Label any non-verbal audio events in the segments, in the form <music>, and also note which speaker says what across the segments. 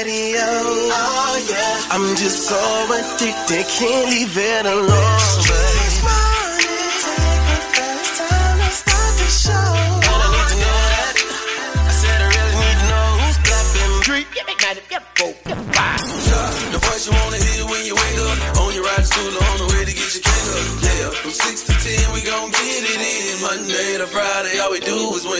Speaker 1: Radio. Oh ah, yeah. I'm just so addicted, can't leave it alone. Morning, take first time start the show. And I need to know that. I said I really need to know who's clapping. Get me mad, get four, get five. The voice you wanna hear when you wake up. On your ride on the way to get your up. Yeah, from six to ten we gon' get it in. Monday to Friday, all we do is win.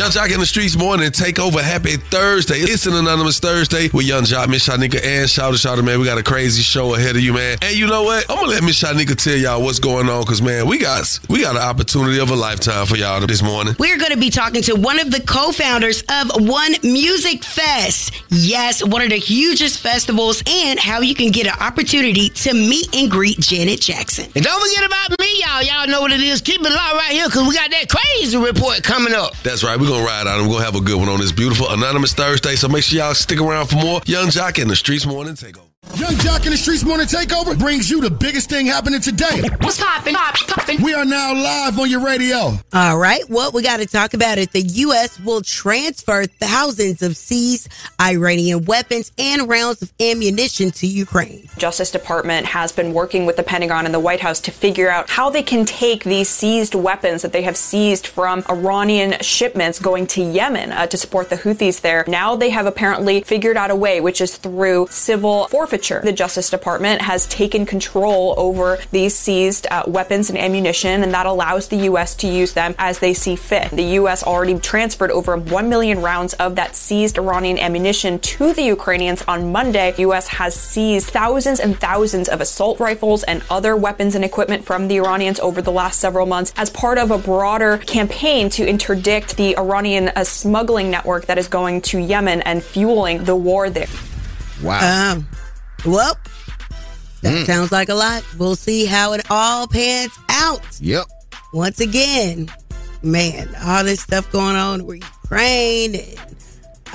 Speaker 2: Yung Joc in the streets morning, take over. Happy Thursday. It's an anonymous Thursday with Yung Joc, Miss Shanika, and Shawty Shawty, man. We got a crazy show ahead of you, man. And you know what? I'm gonna let Miss Shanika tell y'all what's going on, cause man, we got we got an opportunity of a lifetime for y'all this morning.
Speaker 3: We're going to be talking to one of the co-founders of One Music Fest. Yes, one of the hugest festivals, and how you can get an opportunity to meet and greet Janet Jackson.
Speaker 4: And don't forget about me, y'all. Y'all know what it is. Keep it locked right here because we got that crazy report coming up.
Speaker 2: That's right. We're gonna ride out we're gonna have a good one on this beautiful anonymous Thursday. So make sure y'all stick around for more Yung Joc in the Streetz Morning Takeover.
Speaker 5: Yung Joc in the Streetz Morning Takeover brings you the biggest thing happening today.
Speaker 6: What's poppin'? Pop, poppin'.
Speaker 5: We are now live on your radio.
Speaker 3: All right, what we got to talk about it. The U.S. will transfer thousands of seized Iranian weapons and rounds of ammunition to Ukraine.
Speaker 7: Justice Department has been working with the Pentagon and the White House to figure out how they can take these seized weapons that they have seized from Iranian shipments going to Yemen uh, to support the Houthis there. Now they have apparently figured out a way, which is through civil forfeiture. The Justice Department has taken control over these seized uh, weapons and ammunition, and that allows the U.S. to use them as they see fit. The U.S. already transferred over 1 million rounds of that seized Iranian ammunition to the Ukrainians on Monday. The U.S. has seized thousands and thousands of assault rifles and other weapons and equipment from the Iranians over the last several months as part of a broader campaign to interdict the Iranian uh, smuggling network that is going to Yemen and fueling the war there.
Speaker 5: Wow.
Speaker 3: Um, well, that mm. sounds like a lot. We'll see how it all pans out.
Speaker 5: Yep.
Speaker 3: Once again, man, all this stuff going on with Ukraine and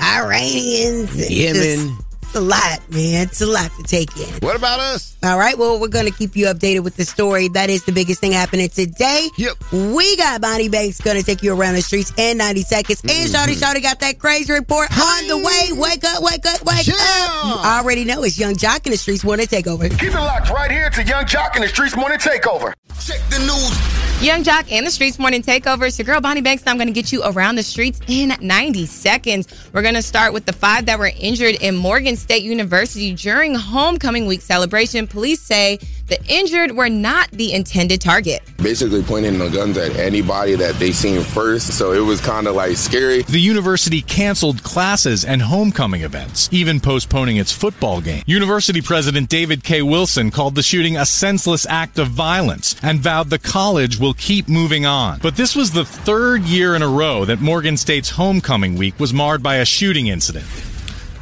Speaker 3: Iranians. and
Speaker 4: Yemen.
Speaker 3: just- a lot, man. It's a lot to take in.
Speaker 5: What about us?
Speaker 3: All right. Well, we're going to keep you updated with the story. That is the biggest thing happening today.
Speaker 5: Yep.
Speaker 3: We got Bonnie Banks going to take you around the streets in 90 seconds. And mm-hmm. Shawty Shawty got that crazy report on the way. Wake up, wake up, wake
Speaker 5: Yeah.
Speaker 3: up. You already know it's Yung Joc in the streets want to take over.
Speaker 5: Keep it locked right here to Yung Joc in the Streetz Morning Takeover. Check the news.
Speaker 6: Yung Joc and the Streetz Morning Takeover. It's your girl Bonnie Banks. and I'm going to get you around the streets in 90 seconds. We're going to start with the five that were injured in Morgan State University during homecoming week celebration. Police say the injured were not the intended target.
Speaker 8: basically pointing the guns at anybody that they seen first. So it was kind of like scary.
Speaker 9: The university canceled classes and homecoming events, even postponing its football game. University President David K. Wilson called the shooting a senseless act of violence and vowed the college will keep moving on. But this was the third year in a row that Morgan State's homecoming week was marred by a shooting incident.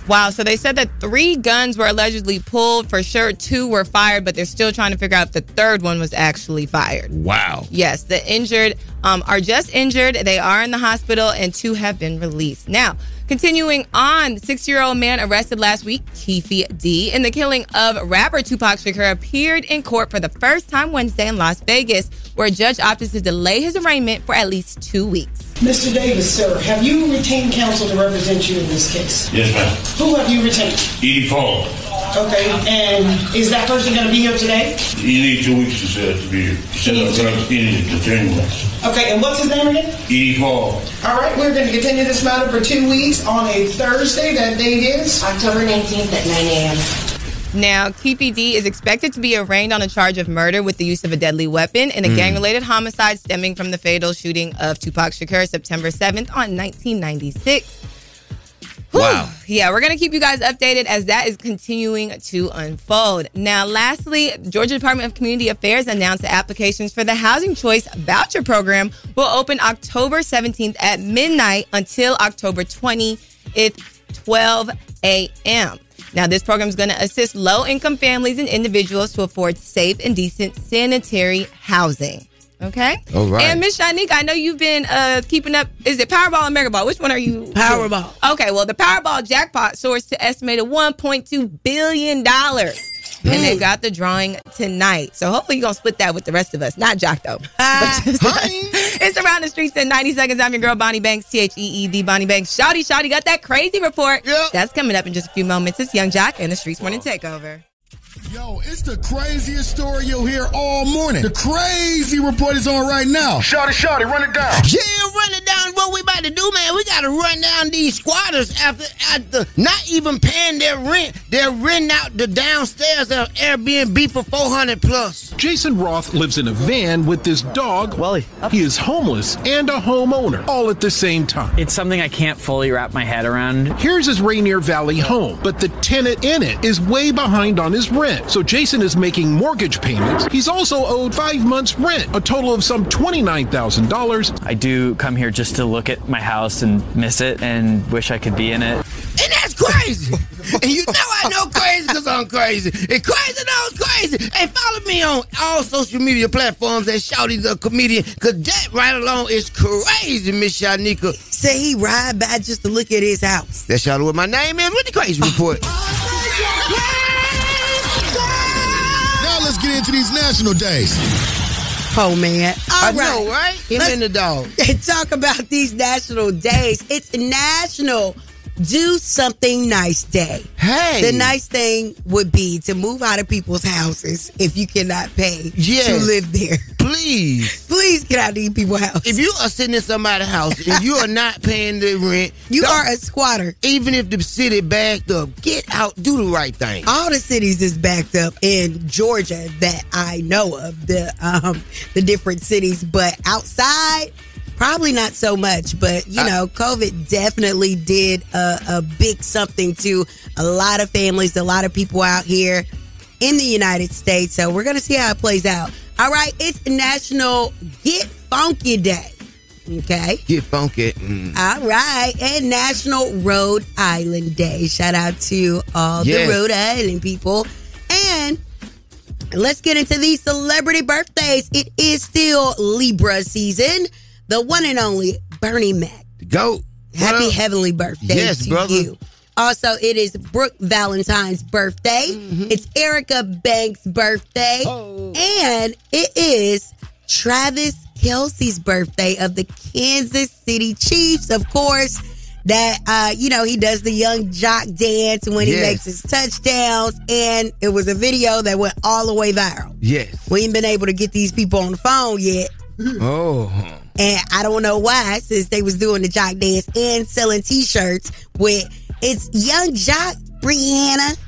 Speaker 6: Wow. So they said that three guns were allegedly pulled. For sure, two were fired, but they're still trying to figure out if the third one was actually fired.
Speaker 9: Wow.
Speaker 6: Yes, the injured um, are just injured. They are in the hospital, and two have been released. Now, continuing on, six-year-old man arrested last week, Keefe D, in the killing of rapper Tupac Shakur, appeared in court for the first time Wednesday in Las Vegas, where a judge opted to delay his arraignment for at least two weeks.
Speaker 10: Mr. Davis, sir, have you retained counsel to represent you in this case?
Speaker 11: Yes, ma'am.
Speaker 10: Who have you retained?
Speaker 11: Edie Paul.
Speaker 10: Okay, and is that person going to be here today?
Speaker 11: You need two weeks to set to be here. Set up drugs in the January.
Speaker 10: Okay, and what's his name again?
Speaker 11: Edie Hall.
Speaker 10: All right, we're going to continue this matter for two weeks on a Thursday. That date is
Speaker 3: October 19th at 9 a.m.
Speaker 6: Now, Keefe D is expected to be arraigned on a charge of murder with the use of a deadly weapon in a
Speaker 12: Mm.
Speaker 6: gang-related homicide stemming from the fatal shooting of Tupac Shakur September 7th on 1996.
Speaker 12: Wow.
Speaker 6: Yeah, we're going to keep you guys updated as that is continuing to unfold. Now, lastly, Georgia Department of Community Affairs announced that applications for the Housing Choice Voucher Program will open October 17th at midnight until October 20th, 12 a.m. Now, this program is going to assist low income families and individuals to afford safe and decent sanitary housing. Okay?
Speaker 4: All right.
Speaker 6: And Miss Shanika, I know you've been uh, keeping up. Is it Powerball or Mega Ball? Which one are you?
Speaker 3: Powerball.
Speaker 6: Okay, well, the Powerball jackpot soars to estimated $1.2 billion. And they got the drawing tonight. So hopefully you're going to split that with the rest of us. Not Joc, though. <laughs> But just- <laughs> it's around the streets in 90 seconds. I'm your girl, Bonnie Banks, T H E E D, Bonnie Banks. Shawty, Shawty got that crazy report. Yep. That's coming up in just a few moments. It's Yung Joc and the Streetz Morning Takeover.
Speaker 13: Yo, it's the craziest story you'll hear all morning. The crazy report is on right now.
Speaker 5: Shorty, shorty, run it down.
Speaker 4: Yeah, run it down. What we about to do, man? We got to run down these squatters after after not even paying their rent. They're renting out the downstairs of Airbnb for four hundred plus.
Speaker 14: Jason Roth lives in a van with this dog. Wally. He is homeless and a homeowner all at the same time.
Speaker 15: It's something I can't fully wrap my head around.
Speaker 14: Here's his Rainier Valley home, but the tenant in it is way behind on his rent. So Jason is making mortgage payments. He's also owed five months' rent, a total of some $29,000.
Speaker 15: I do come here just to look at my house and miss it and wish I could be in it.
Speaker 4: And that's crazy. and you know I know crazy because I'm crazy. And crazy knows crazy. Hey, follow me on all social media platforms at Shawty the Comedian because that right along is crazy, Miss Shanika.
Speaker 3: Say he ride by just to look at his house.
Speaker 4: That's Shawty what my name is with the crazy report. <laughs>
Speaker 13: Now let's get into these national days.
Speaker 3: Oh man. All
Speaker 4: I
Speaker 3: right.
Speaker 4: know, right? Him
Speaker 3: Let's
Speaker 4: and the dog. <laughs>
Speaker 3: Talk about these national days. It's National Do Something Nice Day.
Speaker 4: Hey.
Speaker 3: The nice thing would be to move out of people's houses if you cannot pay
Speaker 4: Yes.
Speaker 3: to live there.
Speaker 4: Please.
Speaker 3: Please get out of these people's house.
Speaker 4: If you are sitting in somebody's house and you are not paying the rent,
Speaker 3: You are a squatter.
Speaker 4: Even if the city backed up, get out, do the right thing.
Speaker 3: All the cities is backed up in Georgia that I know of, the um the different cities, but outside probably not so much. But you know, COVID definitely did a, a big something to a lot of families, a lot of people out here in the United States. So we're gonna see how it plays out. All right, it's National Get Funky Day. Okay.
Speaker 4: Get funky. Mm.
Speaker 3: All right, and National Rhode Island Day. Shout out to all
Speaker 4: Yes.
Speaker 3: the Rhode Island people. And let's get into these celebrity birthdays. It is still Libra season. The one and only Bernie Mac.
Speaker 4: Go.
Speaker 3: Happy heavenly birthday
Speaker 4: Yes,
Speaker 3: to
Speaker 4: brother.
Speaker 3: you. Also, it is Brooke Valentine's birthday.
Speaker 4: Mm-hmm.
Speaker 3: It's Erica Banks' birthday.
Speaker 4: Oh.
Speaker 3: And it is Travis Kelce's birthday of the Kansas City Chiefs, of course. That uh, you know, he does the Yung Joc dance when he
Speaker 4: Yes.
Speaker 3: makes his touchdowns, and it was a video that went all the way viral.
Speaker 4: Yes.
Speaker 3: We ain't been able to get these people on the phone yet.
Speaker 4: Oh.
Speaker 3: And I don't know why, since they was doing the Joc dance and selling t-shirts with it's young jock Brianna.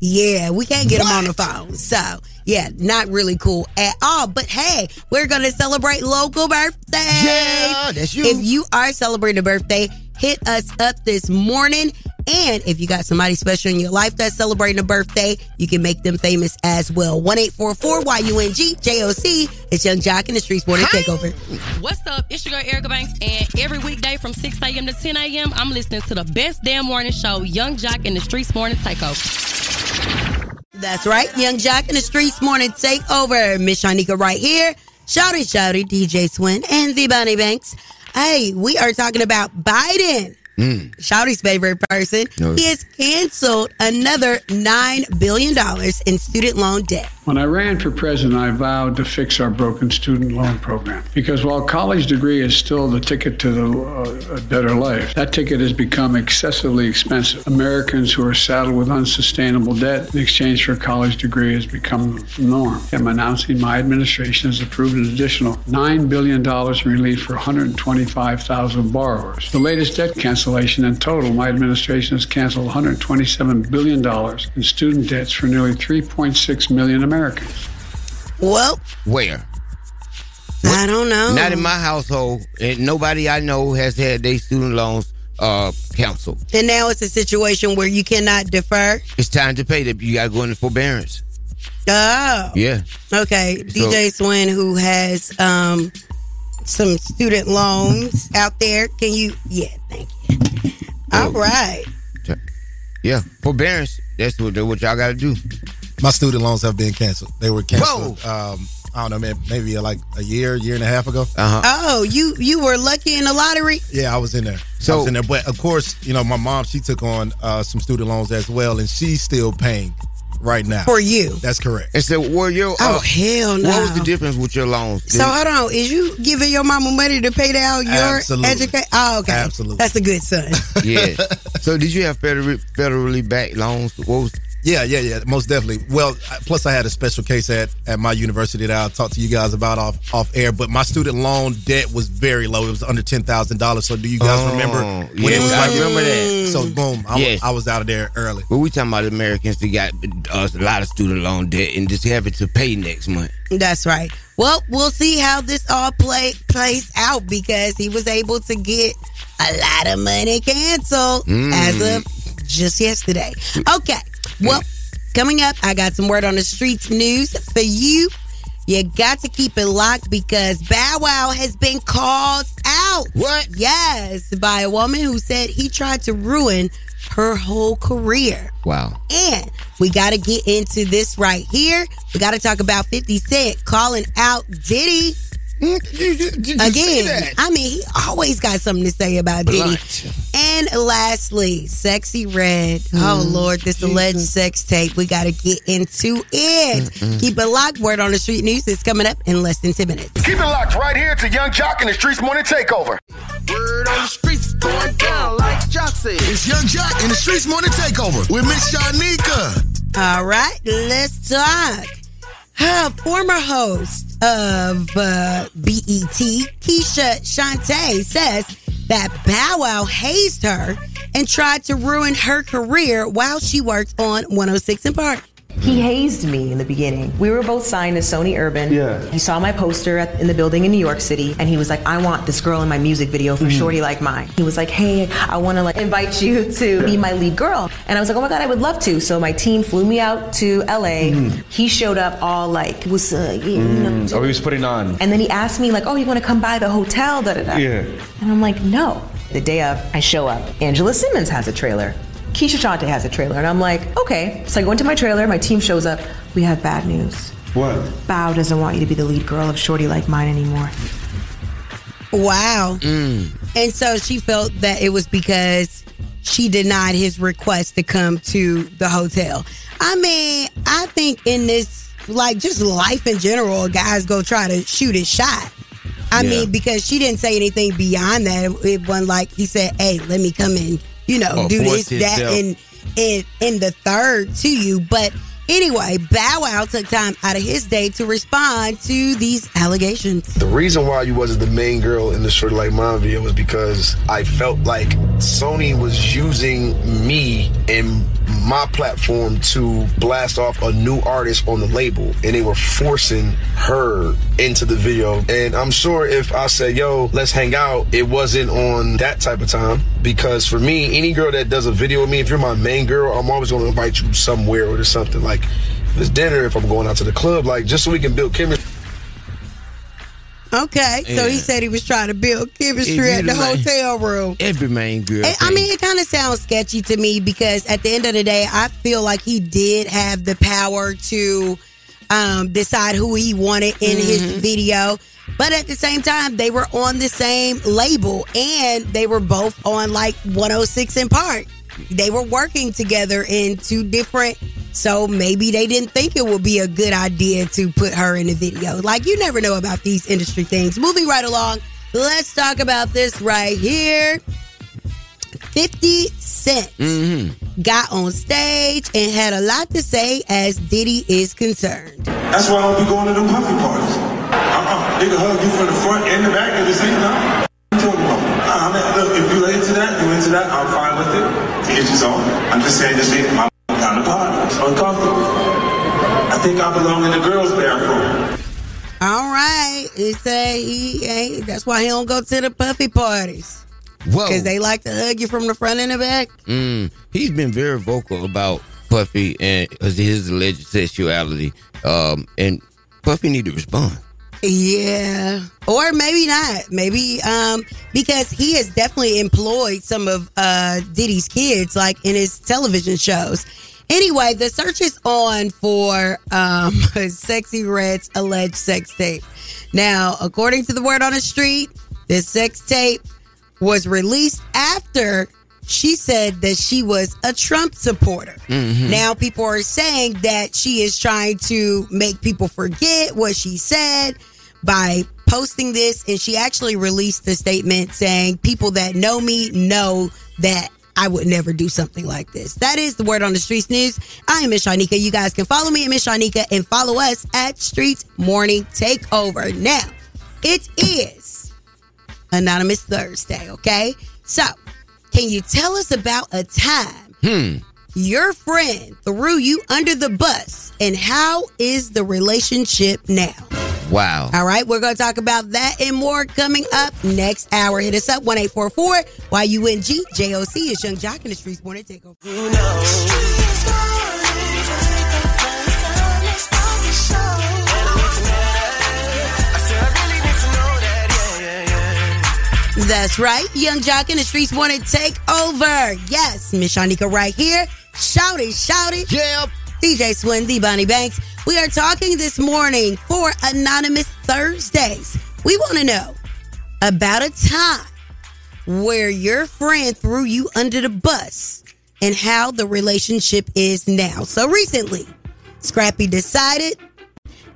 Speaker 3: Yeah, we can't get them on the phone. So yeah, not really cool at all. But hey, we're gonna celebrate local birthdays.
Speaker 4: Yeah, that's you.
Speaker 3: If you are celebrating a birthday, hit us up this morning. And if you got somebody special in your life that's celebrating a birthday, you can make them famous as well. One eight four four Y U N G J O C. It's Yung Joc in the Streetz Morning Takeover.
Speaker 16: What's up? It's your girl Erica Banks, and every weekday from 6 a.m. to 10 a.m., I'm listening to the best damn morning show, Yung Joc in the Streetz Morning Takeover.
Speaker 3: That's right. Yung Joc in the Streetz Morning Takeover. Miss Shanika right here. Shawty, Shawty, DJ Swin and the Bonnie Banks. Hey, we are talking about Biden.
Speaker 4: Mm.
Speaker 3: Shawty's favorite person.
Speaker 4: No.
Speaker 3: He has canceled another $9 billion in student loan debt.
Speaker 17: When I ran for president, I vowed to fix our broken student loan program. Because while college degree is still the ticket to the, uh, a better life, that ticket has become excessively expensive. Americans who are saddled with unsustainable debt in exchange for a college degree has become the norm. I'm announcing my administration has approved an additional $9 billion in relief for 125,000 borrowers. The latest debt cancellation in total, my administration has canceled $127 billion in student debts for nearly 3.6 million Americans.
Speaker 3: Well,
Speaker 4: Where?
Speaker 3: I don't know.
Speaker 4: Not in my household, and nobody I know has had their student loans uh canceled.
Speaker 3: And now it's a situation where you cannot defer.
Speaker 4: It's time to pay them. You got to go into forbearance.
Speaker 3: Oh.
Speaker 4: Yeah.
Speaker 3: Okay. DJ Swin, who has um some student loans out there, can you? Yeah, thank you. All right.
Speaker 4: Yeah, forbearance. That's what what y'all got to do.
Speaker 18: My student loans have been canceled. They were canceled. Um, I don't know, man, maybe like a year, year and a half ago.
Speaker 4: Uh
Speaker 3: Oh, you you were lucky in the lottery.
Speaker 18: Yeah, I was in there.
Speaker 4: So-
Speaker 18: I was in there, but of course, you know, my mom she took on uh, some student loans as well, and she's still paying right now
Speaker 3: For you.
Speaker 18: That's correct.
Speaker 4: And so, were your
Speaker 3: Oh,
Speaker 4: uh,
Speaker 3: hell no.
Speaker 4: What was the difference with your loans?
Speaker 3: So hold on, is you giving your mama money to pay down your education? Oh, okay.
Speaker 18: Absolutely.
Speaker 3: That's a good son. <laughs>
Speaker 4: yeah. <laughs> So did you have federally, federally backed loans? What was
Speaker 18: Yeah, yeah, yeah, most definitely. Well, plus I had a special case at, at my university that I'll talk to you guys about off off air. But my student loan debt was very low; it was under ten thousand dollars. So, do you guys
Speaker 4: Oh,
Speaker 18: remember when it was
Speaker 4: I
Speaker 18: like
Speaker 4: remember that.
Speaker 18: So, boom, I,
Speaker 4: Yes.
Speaker 18: was, I was out of there early.
Speaker 4: Well, we talking about Americans that got uh, a lot of student loan debt and just having to pay next month.
Speaker 3: That's right. Well, we'll see how this all play plays out because he was able to get a lot of money canceled
Speaker 4: Mm.
Speaker 3: as of just yesterday. Okay. Well, coming up, I got some word on the streets news for you. You got to keep it locked because Bow Wow has been called out.
Speaker 4: What?
Speaker 3: Yes, by a woman who said he tried to ruin her whole career.
Speaker 4: Wow.
Speaker 3: And we got to get into this right here. We got to talk about 50 Cent calling out Diddy. Again, I mean, he always got something to say about Diddy. And lastly, Sexyy Red. Oh,
Speaker 4: Mm,
Speaker 3: Lord, this alleged sex tape. We got to get into it. Keep it locked. Word on the street news is coming up in less than 10 minutes.
Speaker 5: Keep it locked right here to Yung Joc and the Streetz Morning Takeover.
Speaker 13: Word on the streets going down like Joc said. It's Yung Joc in the Streetz Morning Takeover with Miss Shanika.
Speaker 3: All right, let's talk. Her former host of uh, BET, Keshia Chanté, says that Bow Wow hazed her and tried to ruin her career while she worked on 106 in Park.
Speaker 19: He hazed me in the beginning. We were both signed to Sony Urban.
Speaker 13: Yeah.
Speaker 19: He saw my poster at, in the building in New York City, and he was like, "I want this girl in my music video for
Speaker 13: Mhm.
Speaker 19: Shorty Like Mine." He was like, "Hey, I want to like invite you to be my lead girl," and I was like, "Oh my god, I would love to." So my team flew me out to LA.
Speaker 20: Mhm.
Speaker 19: He showed up all like, "Was uh, you know?"
Speaker 20: Mm. Oh, he was putting on.
Speaker 19: And then he asked me like, "Oh, you want to come by the hotel?" Da da da.
Speaker 20: Yeah.
Speaker 19: And I'm like, no. The day of, I show up. Angela Simmons has a trailer. Keshia Chanté has a trailer. And I'm like, okay. So I go into my trailer, my team shows up. We have bad news.
Speaker 20: What?
Speaker 19: Bow doesn't want you to be the lead girl of Shorty Like Mine anymore.
Speaker 3: Wow. Mm. And so she felt that it was because she denied his request to come to the hotel. I mean, I think in this, like just life in general, guys go try to shoot his shot. I
Speaker 21: Yeah.
Speaker 3: mean, because she didn't say anything beyond that. It wasn't like he said, "Hey, let me come in," you know,
Speaker 21: Oh,
Speaker 3: do this, that, and in in the third to you. But anyway, Bow Wow took time out of his day to respond to these allegations.
Speaker 22: The reason why you wasn't the main girl in the Short Like Mine video was because I felt like Sony was using me and my platform to blast off a new artist on the label, and they were forcing her into the video. And I'm sure if I said, "Yo, let's hang out," it wasn't on that type of time because for me, any girl that does a video with me, if you're my main girl, I'm always going to invite you somewhere or to something like. If it's dinner, if I'm going out to the club, like just so we can build chemistry.
Speaker 3: Okay, so he said he was trying to build chemistry at the
Speaker 4: the man-
Speaker 3: hotel room.
Speaker 4: Every main girl.
Speaker 3: I- I mean, it kind of sounds sketchy to me because at the end of the day, I feel like he did have the power to um, decide who he wanted in his video. But at the same time, they were on the same label and they were both on like 106 in Park. They were working together in two different So maybe they didn't think it would be a good idea to put her in the video. Like you never know about these industry things. Moving right along, let's talk about this right here. 50 Cent mm-hmm. got on stage and had a lot to say as Diddy is concerned.
Speaker 23: That's why I don't be going to them puffy parties. Uh-uh. They can hug you from the front and the back at the same time. What you talking about? Uh, I mean, look, if you're into that, that, I'm fine with it. To each his own. I'm just saying this ain't my kind of party. It's uncomfortable. I think I belong in the girls' bathroom.
Speaker 3: All right. He say he ain't that's why he don't go to the puffy parties.
Speaker 4: Whoa.
Speaker 3: Because they like to hug you from the front and the back.
Speaker 4: Mm, he's been very vocal about Puffy and his alleged sexuality. Um, and Puffy need to respond.
Speaker 3: Yeah. Or maybe not. Maybe um because he has definitely employed some of uh Diddy's kids like in his television shows. Anyway, the search is on for um <laughs> Sexyy Red's alleged sex tape. Now, according to the word on the street, this sex tape was released after she said that she was a Trump supporter.
Speaker 4: Mm-hmm.
Speaker 3: Now people are saying that she is trying to make people forget what she said by posting this and she actually released the statement saying people that know me know that I would never do something like this. That is the word on the streets news. I am Miss Shanika. You guys can follow me at Miss Shanika and follow us at Streetz Morning Takeover. Now, it is Anonymous Thursday, okay? So, can you tell us about a time
Speaker 4: Hmm.
Speaker 3: your friend threw you under the bus and how is the relationship now?
Speaker 4: Wow.
Speaker 3: All right, we're going to talk about that and more coming up next hour. Hit us up 1844 YUNG JOC is Yung Joc in the Streetz Morning Takeover. That's right. Yung Joc in the Streetz Morning Takeover. Yes, Miss Shanika right here. Shout it, shout it.
Speaker 4: Yep.
Speaker 3: DJ Swin, the Bonnie Banks. We are talking this morning for Anonymous Thursdays. We want to know about a time where your friend threw you under the bus and how the relationship is now. So recently, Scrappy decided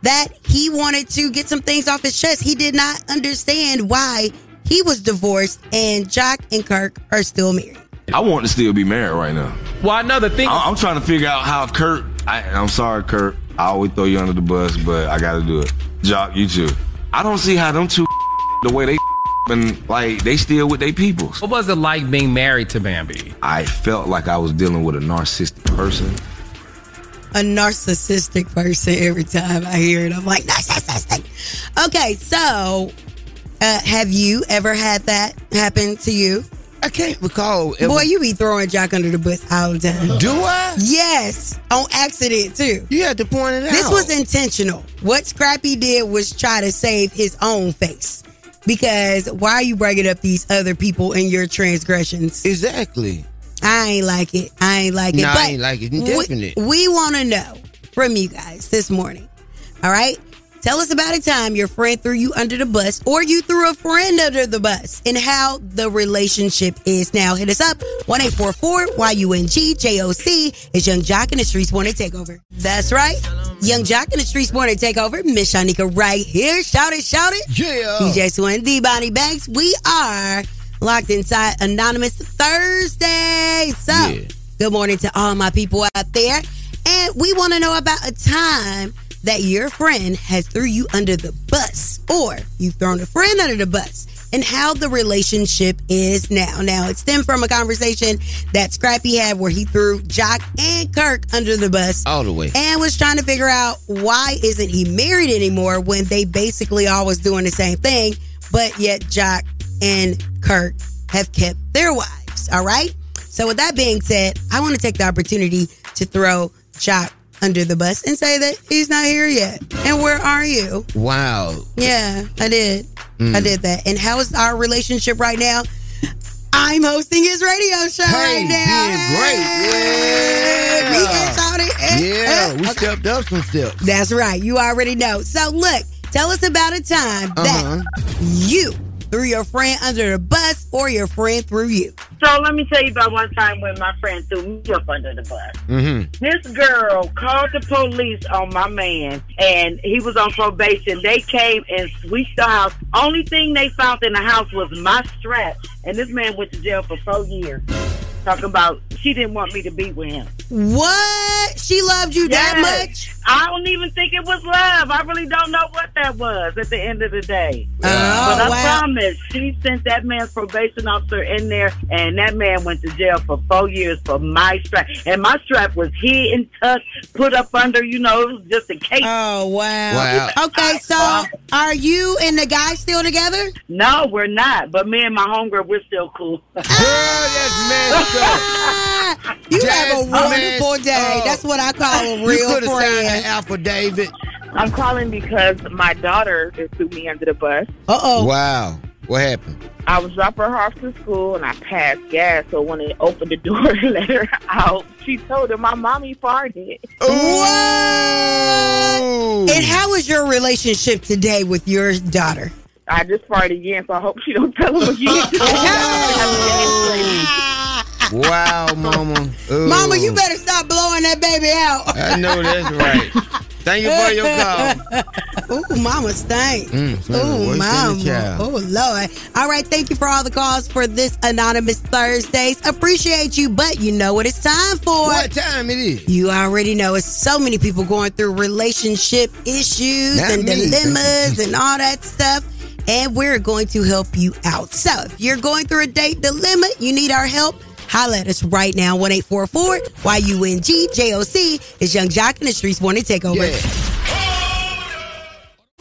Speaker 3: that he wanted to get some things off his chest. He did not understand why he was divorced and Joc and Kirk are still married.
Speaker 24: I want to still be married right now.
Speaker 20: Well, another thing.
Speaker 24: I- I'm trying to figure out how Kurt. I, I'm sorry, Kurt. I always throw you under the bus, but I got to do it. Joc, you too. I don't see how them two <laughs> the way they <laughs> and like they still with their people.
Speaker 20: What was it like being married to Bambi?
Speaker 24: I felt like I was dealing with a narcissistic person.
Speaker 3: a narcissistic person every time I hear it. I'm like, narcissistic. Okay, so uh, have you ever had that happen to you?
Speaker 4: I can't recall.
Speaker 3: Boy, you be throwing Joc under the bus all the time.
Speaker 4: Do I?
Speaker 3: Yes, on accident too.
Speaker 4: You had to point it out.
Speaker 3: This was intentional. What Scrappy did was try to save his own face. Because why are you bringing up these other people in your transgressions?
Speaker 4: Exactly.
Speaker 3: I ain't like it. I ain't like it.
Speaker 4: Nah, I ain't like it.
Speaker 3: we- We, want to know from you guys this morning. All right. Tell us about a time your friend threw you under the bus or you threw a friend under the bus and how the relationship is now. Hit us up 1 YUNG JOC is Yung Joc in the Streetz Morning Takeover. That's right. Yung Joc in the Streetz Morning Takeover. Miss Shanika right here. Shout it, shout it.
Speaker 4: Yeah.
Speaker 3: DJ Swin, D Bonnie Banks. We are locked inside Anonymous Thursday. So, good morning to all my people out there. And we want to know about a time that your friend has threw you under the bus or you've thrown a friend under the bus and how the relationship is now. Now, it stemmed from a conversation that Scrappy had where he threw Joc and Kirk under the bus
Speaker 4: All the way.
Speaker 3: and was trying to figure out why isn't he married anymore when they basically always doing the same thing, but yet Joc and Kirk have kept their wives. All right. So with that being said, I want to take the opportunity to throw Joc under the bus and say that he's not here yet. And where are you?
Speaker 4: Wow.
Speaker 3: Yeah, I did.
Speaker 4: Mm.
Speaker 3: I did that. And how is our relationship right now? I'm hosting his radio show right now.
Speaker 4: great.
Speaker 3: We it. Eh,
Speaker 4: Yeah, we stepped up some steps.
Speaker 3: That's right. You already know. So look, tell us about a time
Speaker 4: Uh-huh.
Speaker 3: that you threw your friend under the bus or your friend threw you.
Speaker 25: So let me tell you about one time when my friend threw me up under the bus.
Speaker 4: Mm-hmm.
Speaker 25: This girl called the police on my man, and he was on probation. They came and sweeped the house. Only thing they found in the house was my strap, and this man went to jail for four years. Talking about she didn't want me to be with him.
Speaker 3: What? She loved you that much?
Speaker 25: I don't even think it was love. I really don't know what that was at the end of the day.
Speaker 3: Oh,
Speaker 25: but I
Speaker 3: wow.
Speaker 25: promise, she sent that man's probation officer in there, and that man went to jail for four years for my strap. And my strap was hidden, tucked, put up under, you know, just in case.
Speaker 3: Oh, wow.
Speaker 25: Wow.
Speaker 3: Okay, so are you and the guy still together?
Speaker 25: No, we're not. But me and my homegirl, we're still cool. <laughs> <laughs> <laughs>
Speaker 3: You have a wonderful
Speaker 4: messed
Speaker 3: day.
Speaker 4: up.
Speaker 3: That's what I call a <laughs> real
Speaker 4: coulda signed
Speaker 3: friend.
Speaker 4: the affidavit.
Speaker 26: I'm calling because my daughter just threw me under the bus.
Speaker 3: Uh oh.
Speaker 4: Wow. What happened?
Speaker 26: I was dropping her off to school and I passed gas. So when they opened the <laughs> door and let her out, she told her my mommy farted.
Speaker 3: What? And how is your relationship today with your daughter?
Speaker 26: I just farted again, so I hope she don't tell him again.
Speaker 4: Wow, mama. Ooh.
Speaker 3: Mama, you better stop blowing that baby out.
Speaker 4: I know that's right. Thank you for your call. <laughs>
Speaker 3: Ooh, mama stank.
Speaker 4: Mm,
Speaker 3: Ooh,
Speaker 4: what's in the
Speaker 3: mama. Oh, Lord. All right, thank you for all the calls for this Anonymous Thursdays. Appreciate you, but you know what it's time for.
Speaker 4: What time it is?
Speaker 3: You already know it's so many people going through relationship issues
Speaker 4: Not
Speaker 3: and
Speaker 4: me.
Speaker 3: dilemmas <laughs> and all that stuff. And we're going to help you out. So if you're going through a date dilemma, you need our help. Holla at us right now, 1 844 Y-U-N-G. It's Yung Joc in the Streetz Morning Takeover.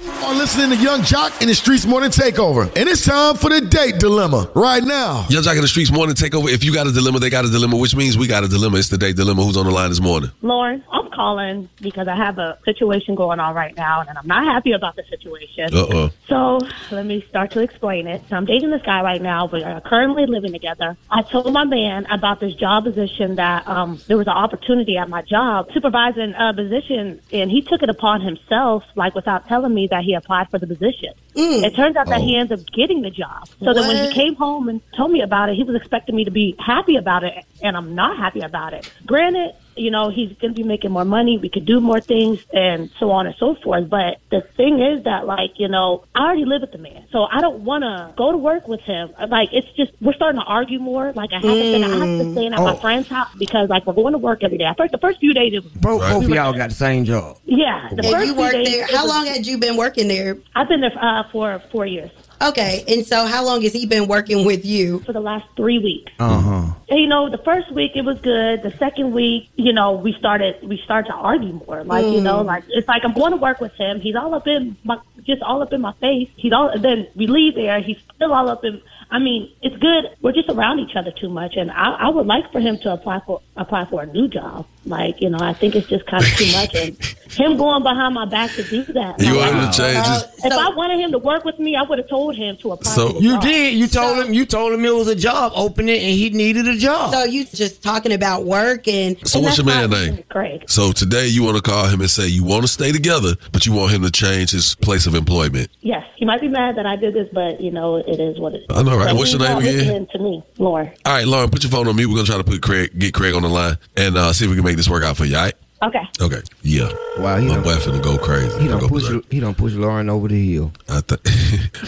Speaker 13: Are listening to Yung Joc in the Streetz Morning Takeover. And it's time for the date dilemma right now.
Speaker 27: Yung Joc in the Streetz morning takeover. If you got a dilemma, they got a dilemma, which means we got a dilemma. It's the date dilemma. Who's on the line this morning?
Speaker 21: Lauren, I'm calling because I have a situation going on right now and I'm not happy about the situation.
Speaker 27: Uh oh.
Speaker 21: So let me start to explain it. So I'm dating this guy right now. We are currently living together. I told my man about this job position that um, there was an opportunity at my job, supervising a position, and he took it upon himself, like without telling me that he applied for the position. Mm. It turns out that he oh. ended up getting the job. So then when he came home and told me about it, he was expecting me to be happy about it, and I'm not happy about it. Granted, you know, he's going to be making more money. We could do more things and so on and so forth. But the thing is that, like, you know, I already live with the man. So I don't want to go to work with him. Like, it's just, we're starting to argue more. Like, I haven't been, I haven't been staying at my
Speaker 4: Oh.
Speaker 21: friend's house because, like, we're going to work every day. At first, the first few days, it was,
Speaker 4: Both,
Speaker 21: we
Speaker 4: both of y'all got the same job.
Speaker 21: yeah. The
Speaker 3: And
Speaker 21: first
Speaker 3: you
Speaker 21: few
Speaker 3: worked
Speaker 21: days,
Speaker 3: there. How
Speaker 21: was-
Speaker 3: long had you been working there?
Speaker 21: I've been there uh, for four years.
Speaker 3: Okay, and so how long has he been working with you?
Speaker 21: For the last three weeks.
Speaker 4: Uh huh.
Speaker 21: You know, the first week it was good. The second week, you know, we started we started to argue more. Like, you know,
Speaker 3: Mm.
Speaker 21: like it's like I'm going to work with him. He's all up in my just all up in my face. He's all then we leave there. He's still all up in. I mean, it's good. We're just around each other too much, and I, I would like for him to apply for apply for a new job. Like, you know, I think it's just kind of too much, and him going behind my back to do that.
Speaker 27: You
Speaker 21: like,
Speaker 27: want to change his-
Speaker 21: If I wanted him to work with me, I would have told him to apply.
Speaker 27: So-
Speaker 21: for the
Speaker 4: You
Speaker 21: job.
Speaker 4: did. You told him. You told him it was a job opening, and he needed a job.
Speaker 3: So you just talking about work and
Speaker 27: So what's your man name?
Speaker 21: Craig.
Speaker 27: So today you want to call him and say you want to stay together, but you want him to change his place of employment.
Speaker 21: Yes, he might be mad that I did this, but you know it is what it is.
Speaker 27: I know, right?
Speaker 21: So
Speaker 27: What's your name again?
Speaker 21: To me, Lauren.
Speaker 27: All right, Lauren, put your phone on mute. We're gonna try to put Craig, get Craig on the line, and uh, see if we can make this work out for you. All right?
Speaker 21: Okay.
Speaker 27: Okay. Yeah.
Speaker 4: Wow, he
Speaker 27: My
Speaker 4: done,
Speaker 27: boy finna go crazy.
Speaker 4: he don't
Speaker 27: go
Speaker 4: push.
Speaker 27: berserk.
Speaker 4: He don't push Lauren over the hill.
Speaker 27: I think <laughs>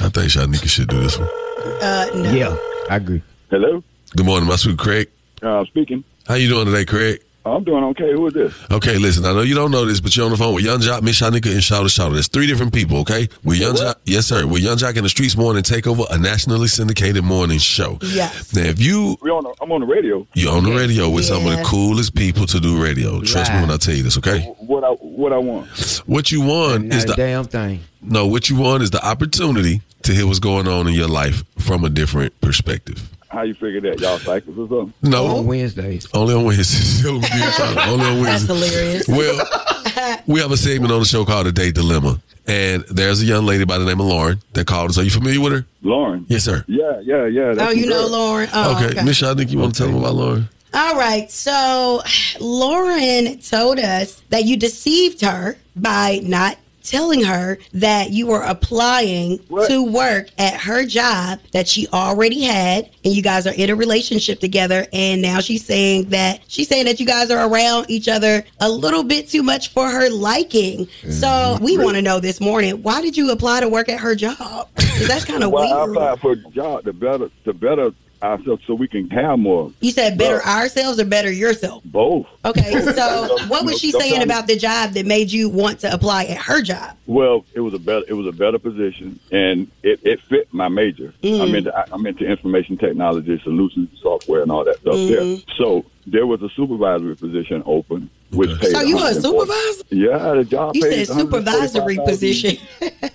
Speaker 27: I think Shanika should do this one.
Speaker 3: uh, no.
Speaker 4: Yeah, I agree.
Speaker 28: Hello,
Speaker 27: Good morning, my sweet Craig.
Speaker 28: uh, speaking.
Speaker 27: How you doing today, Craig?
Speaker 28: I'm doing okay. Who is this?
Speaker 27: Okay, listen. I know you don't know this, but you're on the phone with Yung Joc, Miss Shanika, and Shawty Shawty. There's three different people. Okay, we're Yung Joc. Yes, sir. We're Yung Joc in the Streetz Morning Takeover, a nationally syndicated morning show.
Speaker 3: Yes.
Speaker 27: Now, if you
Speaker 28: We on. The, I'm on the radio.
Speaker 27: you're on the radio with some of the coolest people to do radio, trust me when I tell you this. Okay,
Speaker 28: What I what I want.
Speaker 27: what you want
Speaker 4: Not
Speaker 27: is
Speaker 4: a
Speaker 27: the
Speaker 4: damn thing.
Speaker 27: no. What you want is the opportunity to hear what's going on in your life from a different perspective.
Speaker 28: How you figure that? Y'all cycles or something?
Speaker 27: No,
Speaker 4: On Wednesdays. <laughs>
Speaker 27: only on Wednesdays. Only on Wednesdays.
Speaker 3: That's hilarious.
Speaker 27: Well, we have a segment on the show called The Date Dilemma. And there's a young lady by the name of Lauren that called us. Are you familiar with her?
Speaker 28: Lauren.
Speaker 27: Yes, sir.
Speaker 28: Yeah, yeah, yeah.
Speaker 3: Oh, you know
Speaker 28: girl.
Speaker 3: Lauren. Oh,
Speaker 27: okay.
Speaker 3: okay.
Speaker 27: Miss, I think you want to tell them about Lauren.
Speaker 3: All right. So <sighs> Lauren told us that you deceived her by not telling her that you were applying to work at her job that she already had, and you guys are in a relationship together. And now she's saying that she's saying that you guys are around each other a little bit too much for her liking. So mm-hmm. we want to know this morning why did you apply to work at her job? that's kind of
Speaker 28: well, I
Speaker 3: weird.
Speaker 28: applied for a job to better to better ourselves so we can have more.
Speaker 3: You said better ourselves or better yourself?
Speaker 28: Both.
Speaker 3: Okay, so what was she saying about the job that made you want to apply at her job?
Speaker 28: Well, it was a better it was a better position, and it, it fit my major.
Speaker 3: Mm.
Speaker 28: I'm into I'm into information technology, solutions, software, and all that stuff.
Speaker 3: Mhm.
Speaker 28: There, so there was a supervisory position open, which paid.
Speaker 3: So you were
Speaker 28: a
Speaker 3: supervisor?
Speaker 28: Yeah, the job.
Speaker 3: You
Speaker 28: pays
Speaker 3: said supervisory position. <laughs>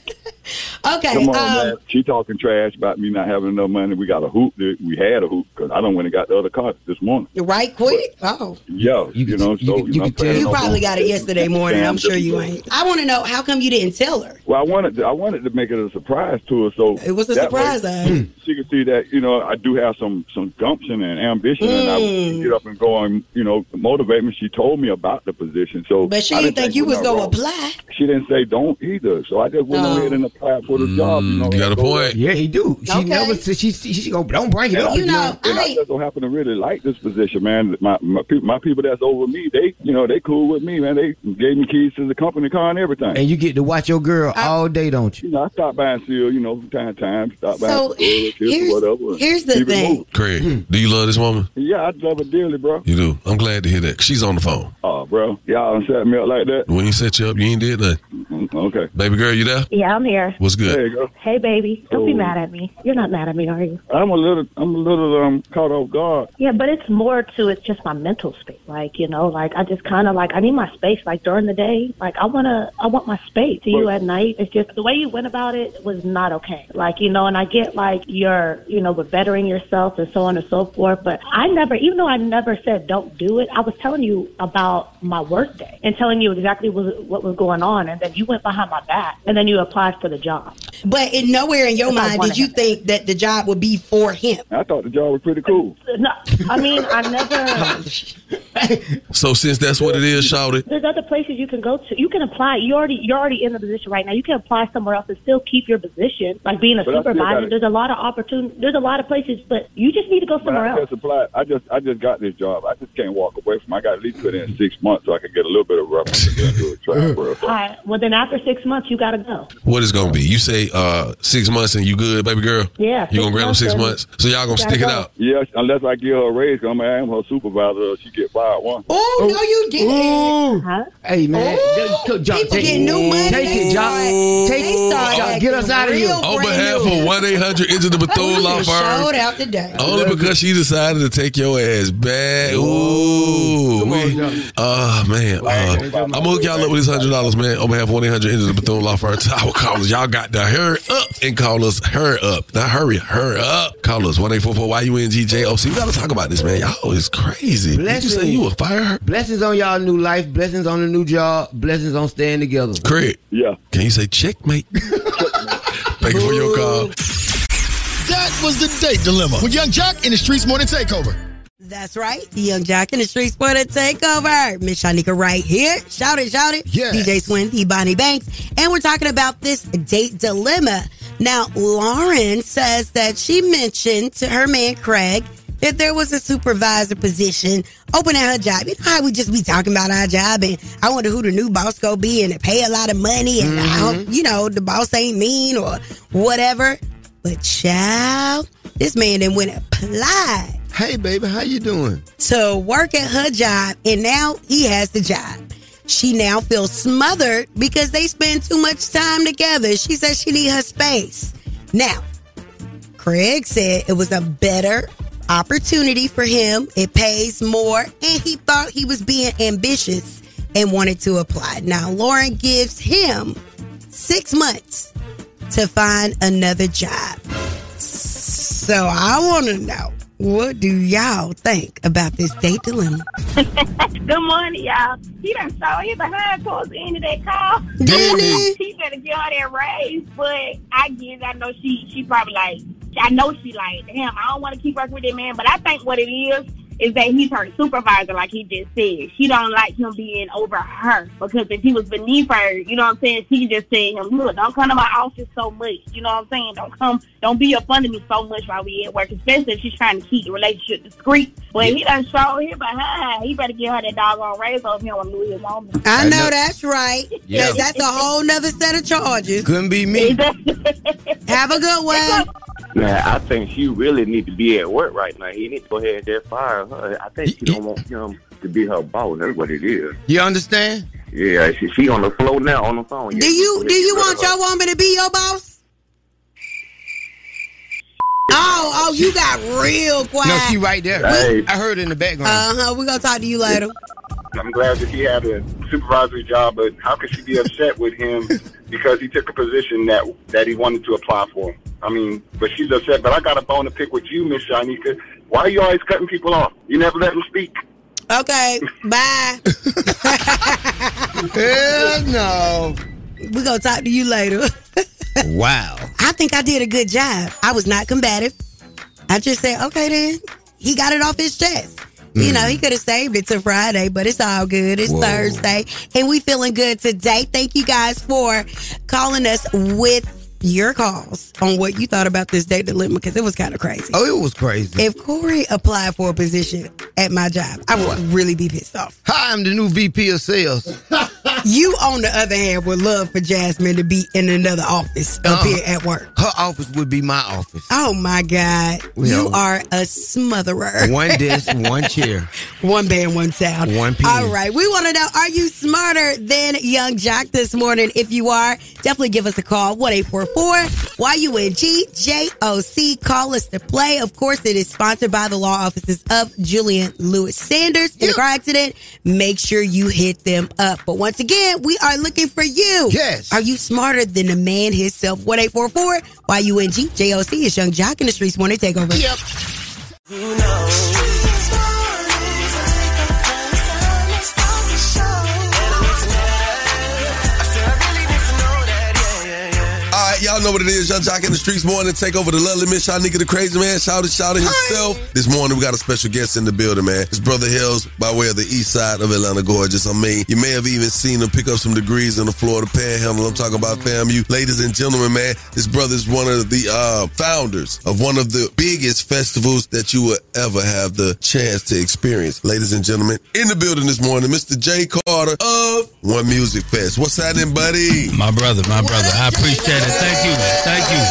Speaker 3: okay,
Speaker 28: Come on,
Speaker 3: um,
Speaker 28: man. She talking trash about me not having enough money. We got a hoop. We had a hoop because I don't went and got the other car this morning.
Speaker 3: right quick. Oh,
Speaker 28: Yeah, you, know, so you, know, I'm
Speaker 3: you probably got it yesterday morning. I'm sure you ain't. I want to know how come you didn't tell her?
Speaker 28: Well, I wanted to, I wanted to make it a surprise to her, so
Speaker 3: It was a
Speaker 28: that way
Speaker 3: surprise, eh?
Speaker 28: She could see that you know I do have some some gumption and ambition, and I
Speaker 3: Mm.
Speaker 28: would get up and go and you know motivate me. She told me about the position, so
Speaker 3: But she
Speaker 28: I
Speaker 3: didn't think you was gonna
Speaker 28: wrong.
Speaker 3: apply.
Speaker 28: She didn't say don't either, so I just went
Speaker 3: Oh.
Speaker 28: ahead and applied for the job. You know,
Speaker 27: you got a point.
Speaker 4: Yeah, he do. She
Speaker 3: Okay.
Speaker 4: never said she she, she go don't bring it
Speaker 28: And
Speaker 4: up.
Speaker 3: You know,
Speaker 28: and I,
Speaker 3: I-
Speaker 28: just don't happen to really like this position, man. My my people, my people that's over me, they you know they cool with me, man. They gave me keys to the company car and everything.
Speaker 4: and you get to watch your girl all day, don't you?
Speaker 28: You know, I stop by and see her, you know, from time to time. Stop by
Speaker 3: So,
Speaker 28: and see her,
Speaker 3: here's-
Speaker 28: her, whatever.
Speaker 3: here's the thing.
Speaker 28: moving.
Speaker 27: Craig, do you love this woman?
Speaker 28: Yeah, I love her dearly, bro.
Speaker 27: You do. I'm glad to hear that. She's on the phone.
Speaker 28: Oh, bro. Y'all done set me up like that?
Speaker 27: When you set you up, you ain't did nothing.
Speaker 28: Mm, Okay.
Speaker 27: Baby girl, you there?
Speaker 21: Yeah, I'm here.
Speaker 27: What's good?
Speaker 28: There you go.
Speaker 21: Hey, baby. Don't be
Speaker 28: Oh.
Speaker 21: mad at me. You're not mad at me, are you?
Speaker 28: I'm a little, I'm a little um caught off guard.
Speaker 21: Yeah, but it's more to it's just my mental space. Like, you know, like I just kind of like I need my space. Like during the day, like I wanna, I want my space. To you at night, it's just the way you went about it was not okay. Like, you know, and I get like you're, you know, with bettering yourself and so on and so forth. But I never, even though I never said don't do it, I was telling you about my work day and telling you exactly what, what was going on, and then you went behind my back and then you applied for the job.
Speaker 3: But in nowhere in your mind did you think that the job would be for him.
Speaker 28: I thought the job was pretty cool.
Speaker 21: No, I mean, I never. <laughs>
Speaker 27: Oh, So since that's what it is, shout it.
Speaker 21: There's other places you can go to. You can apply. You already you're already in the position right now. You can apply somewhere else and still keep your position, like being a
Speaker 28: But
Speaker 21: supervisor. There's a lot of opportunity. There's a lot of places, but you just need to go
Speaker 28: But
Speaker 21: somewhere
Speaker 28: I
Speaker 21: else.
Speaker 28: just applied. I just, I just got this job. I just can't walk away from. it. I got at least put in six months so I can get a little bit of reference and do a transfer.
Speaker 21: All right. Well, then after six months, you got to go.
Speaker 27: What is gonna be? You say uh six months and you good, baby girl?
Speaker 21: Yeah,
Speaker 27: You gonna
Speaker 21: six
Speaker 27: grant them six months? So y'all gonna
Speaker 21: Gotta
Speaker 27: stick it out?
Speaker 28: Yes, unless I give her a raise, I'm, I'm her supervisor. She get fired one.
Speaker 3: Oh, no, you didn't.
Speaker 21: Huh?
Speaker 4: Hey man, just- Joc,
Speaker 3: People
Speaker 4: take,
Speaker 3: get new money.
Speaker 4: take it, Joc.
Speaker 3: They
Speaker 4: Take it, Joc.
Speaker 3: acting
Speaker 4: Get us out of here.
Speaker 3: real
Speaker 27: On
Speaker 3: brand
Speaker 27: behalf
Speaker 3: new.
Speaker 27: of one eight hundred into the Bethune Law
Speaker 3: Showed
Speaker 27: Firm.
Speaker 3: out today.
Speaker 27: Only because she decided to take your ass back. Ooh, we, oh man, uh, I'm gonna hook y'all up with this hundred dollars, man. On behalf of one eight hundred into the Bethune Law Firm, <laughs> our callers, y'all got to hurry up and call us. Hurry up, Now, hurry, hurry up. Call us one eight four four Y U N G J O C. We gotta talk about this, man. Y'all is crazy. Did you say you would fire her?
Speaker 4: Blessings on y'all new life. Blessings on the new job. Blessings on staying together.
Speaker 27: Craig,
Speaker 28: Yeah.
Speaker 27: can you say checkmate? <laughs> Thank you for your call.
Speaker 13: That was the date dilemma with Yung Joc in the Streetz Morning Takeover.
Speaker 3: That's right. The Yung Joc in the Streetz for the takeover. Miss Shanika right here. Shout it, shout it.
Speaker 13: Yes.
Speaker 3: DJ Swin, the Bonnie Banks. And we're talking about this date dilemma. Now, Lauren says that she mentioned to her man Craig that there was a supervisor position open at her job. You know how we just be talking about our job and I wonder who the new boss gonna be and they pay a lot of money and don't, mm-hmm. you know, the boss ain't mean or whatever. But child, this man then went applied
Speaker 4: Hey baby, how you doing?
Speaker 3: to work at her job and now he has the job. She now feels smothered because they spend too much time together. She says she need her space. Now, Craig said it was a better opportunity for him. It pays more and he thought he was being ambitious and wanted to apply. Now, Lauren gives him six months to find another job. So I want to know what do y'all think about this date dilemma? <laughs>
Speaker 26: Good morning, y'all. He done saw you behind towards the end of that call.
Speaker 3: Didn't he?
Speaker 26: She better give her that raise, but I guess I know she she probably like I know she like damn. I don't want to keep working with that man, but I think what it is
Speaker 29: is that he's her supervisor, like he just said. She don't like him being over her because if he was beneath her, you know what I'm saying, she just said him, look, don't come to my office so much. You know what I'm saying? Don't come, don't be up under me so much while we at work, especially if she's trying to keep the relationship discreet. When he done show him behind, he better give her that doggone raise if he don't want to lose his own.
Speaker 3: I know that's right.
Speaker 4: Yeah.
Speaker 3: 'Cause that's a whole nother set of charges.
Speaker 4: Couldn't be me. <laughs>
Speaker 3: Have a good one.
Speaker 30: Man, I think she really need to be at work right now. He need to go ahead and just fire her. I think she don't want him to be her boss. That's what it is.
Speaker 4: You understand?
Speaker 30: Yeah, she, she on the floor now on the phone.
Speaker 3: Do you do you want your woman to be your boss? Oh, oh, you got real quiet. <laughs>
Speaker 4: No, she right there.
Speaker 30: Hey.
Speaker 4: I heard it in the background.
Speaker 3: Uh huh. We're gonna talk to you later.
Speaker 28: I'm glad that he had a supervisory job, but how could she be upset with him <laughs> because he took a position that that he wanted to apply for? I mean, but she's upset. But I got a bone to pick with you, Miss Shanika. Why are you always cutting people off? You never let them speak.
Speaker 3: Okay, <laughs> bye.
Speaker 4: Hell no.
Speaker 3: We're gonna talk to you later. <laughs>
Speaker 4: Wow.
Speaker 3: I think I did a good job. I was not combative. I just said, okay, then he got it off his chest. You hmm. know, he could have saved it to Friday, but it's all good. It's
Speaker 4: Whoa.
Speaker 3: Thursday, and we feeling good today. Thank you guys for calling us with your calls on what you thought about this date dilemma because it was kind of crazy.
Speaker 4: Oh, it was crazy.
Speaker 3: If Corey applied for a position at my job, I would really be pissed off.
Speaker 4: Hi, I'm the new VP of sales. <laughs> <laughs>
Speaker 3: You, on the other hand, would love for Jasmine to be in another office up
Speaker 4: Uh-uh.
Speaker 3: here at work.
Speaker 4: Her office would be my office.
Speaker 3: Oh my God. You
Speaker 4: Well,
Speaker 3: are a smotherer. <laughs>
Speaker 4: One desk, one chair.
Speaker 3: One band, one sound.
Speaker 4: One PM.
Speaker 3: All right. We want to know are you smarter than Yung Joc this morning? If you are, definitely give us a call 1 844 YUNG Call us to play. Of course, it is sponsored by the law offices of Julian Lewis Sanders. In a car accident, make sure you hit them up. But once again, we are looking for you.
Speaker 4: Yes.
Speaker 3: Are you smarter than the man himself? 1 844 YUNG is Yung Joc in the Streetz Want to take over? Yep.
Speaker 27: All right, y'all know what it is. Yung Joc in the Streetz morning. Take over the lovely Miss Shanika, the crazy man. Shawty, shout it himself. This morning we got a special guest in the building, man. It's brother Hills by way of the east side of Atlanta, gorgeous. I mean, you may have even seen him pick up some degrees in the Florida Panhandle. I'm talking about FAMU. Ladies and gentlemen, man, this brother is one of the uh, founders of one of the biggest festivals that you will ever have the chance to experience. Ladies and gentlemen, in the building this morning, Mr. J Carter of One Music Fest. What's happening, buddy?
Speaker 31: My brother, my brother. I appreciate it. Thank you. Thank you.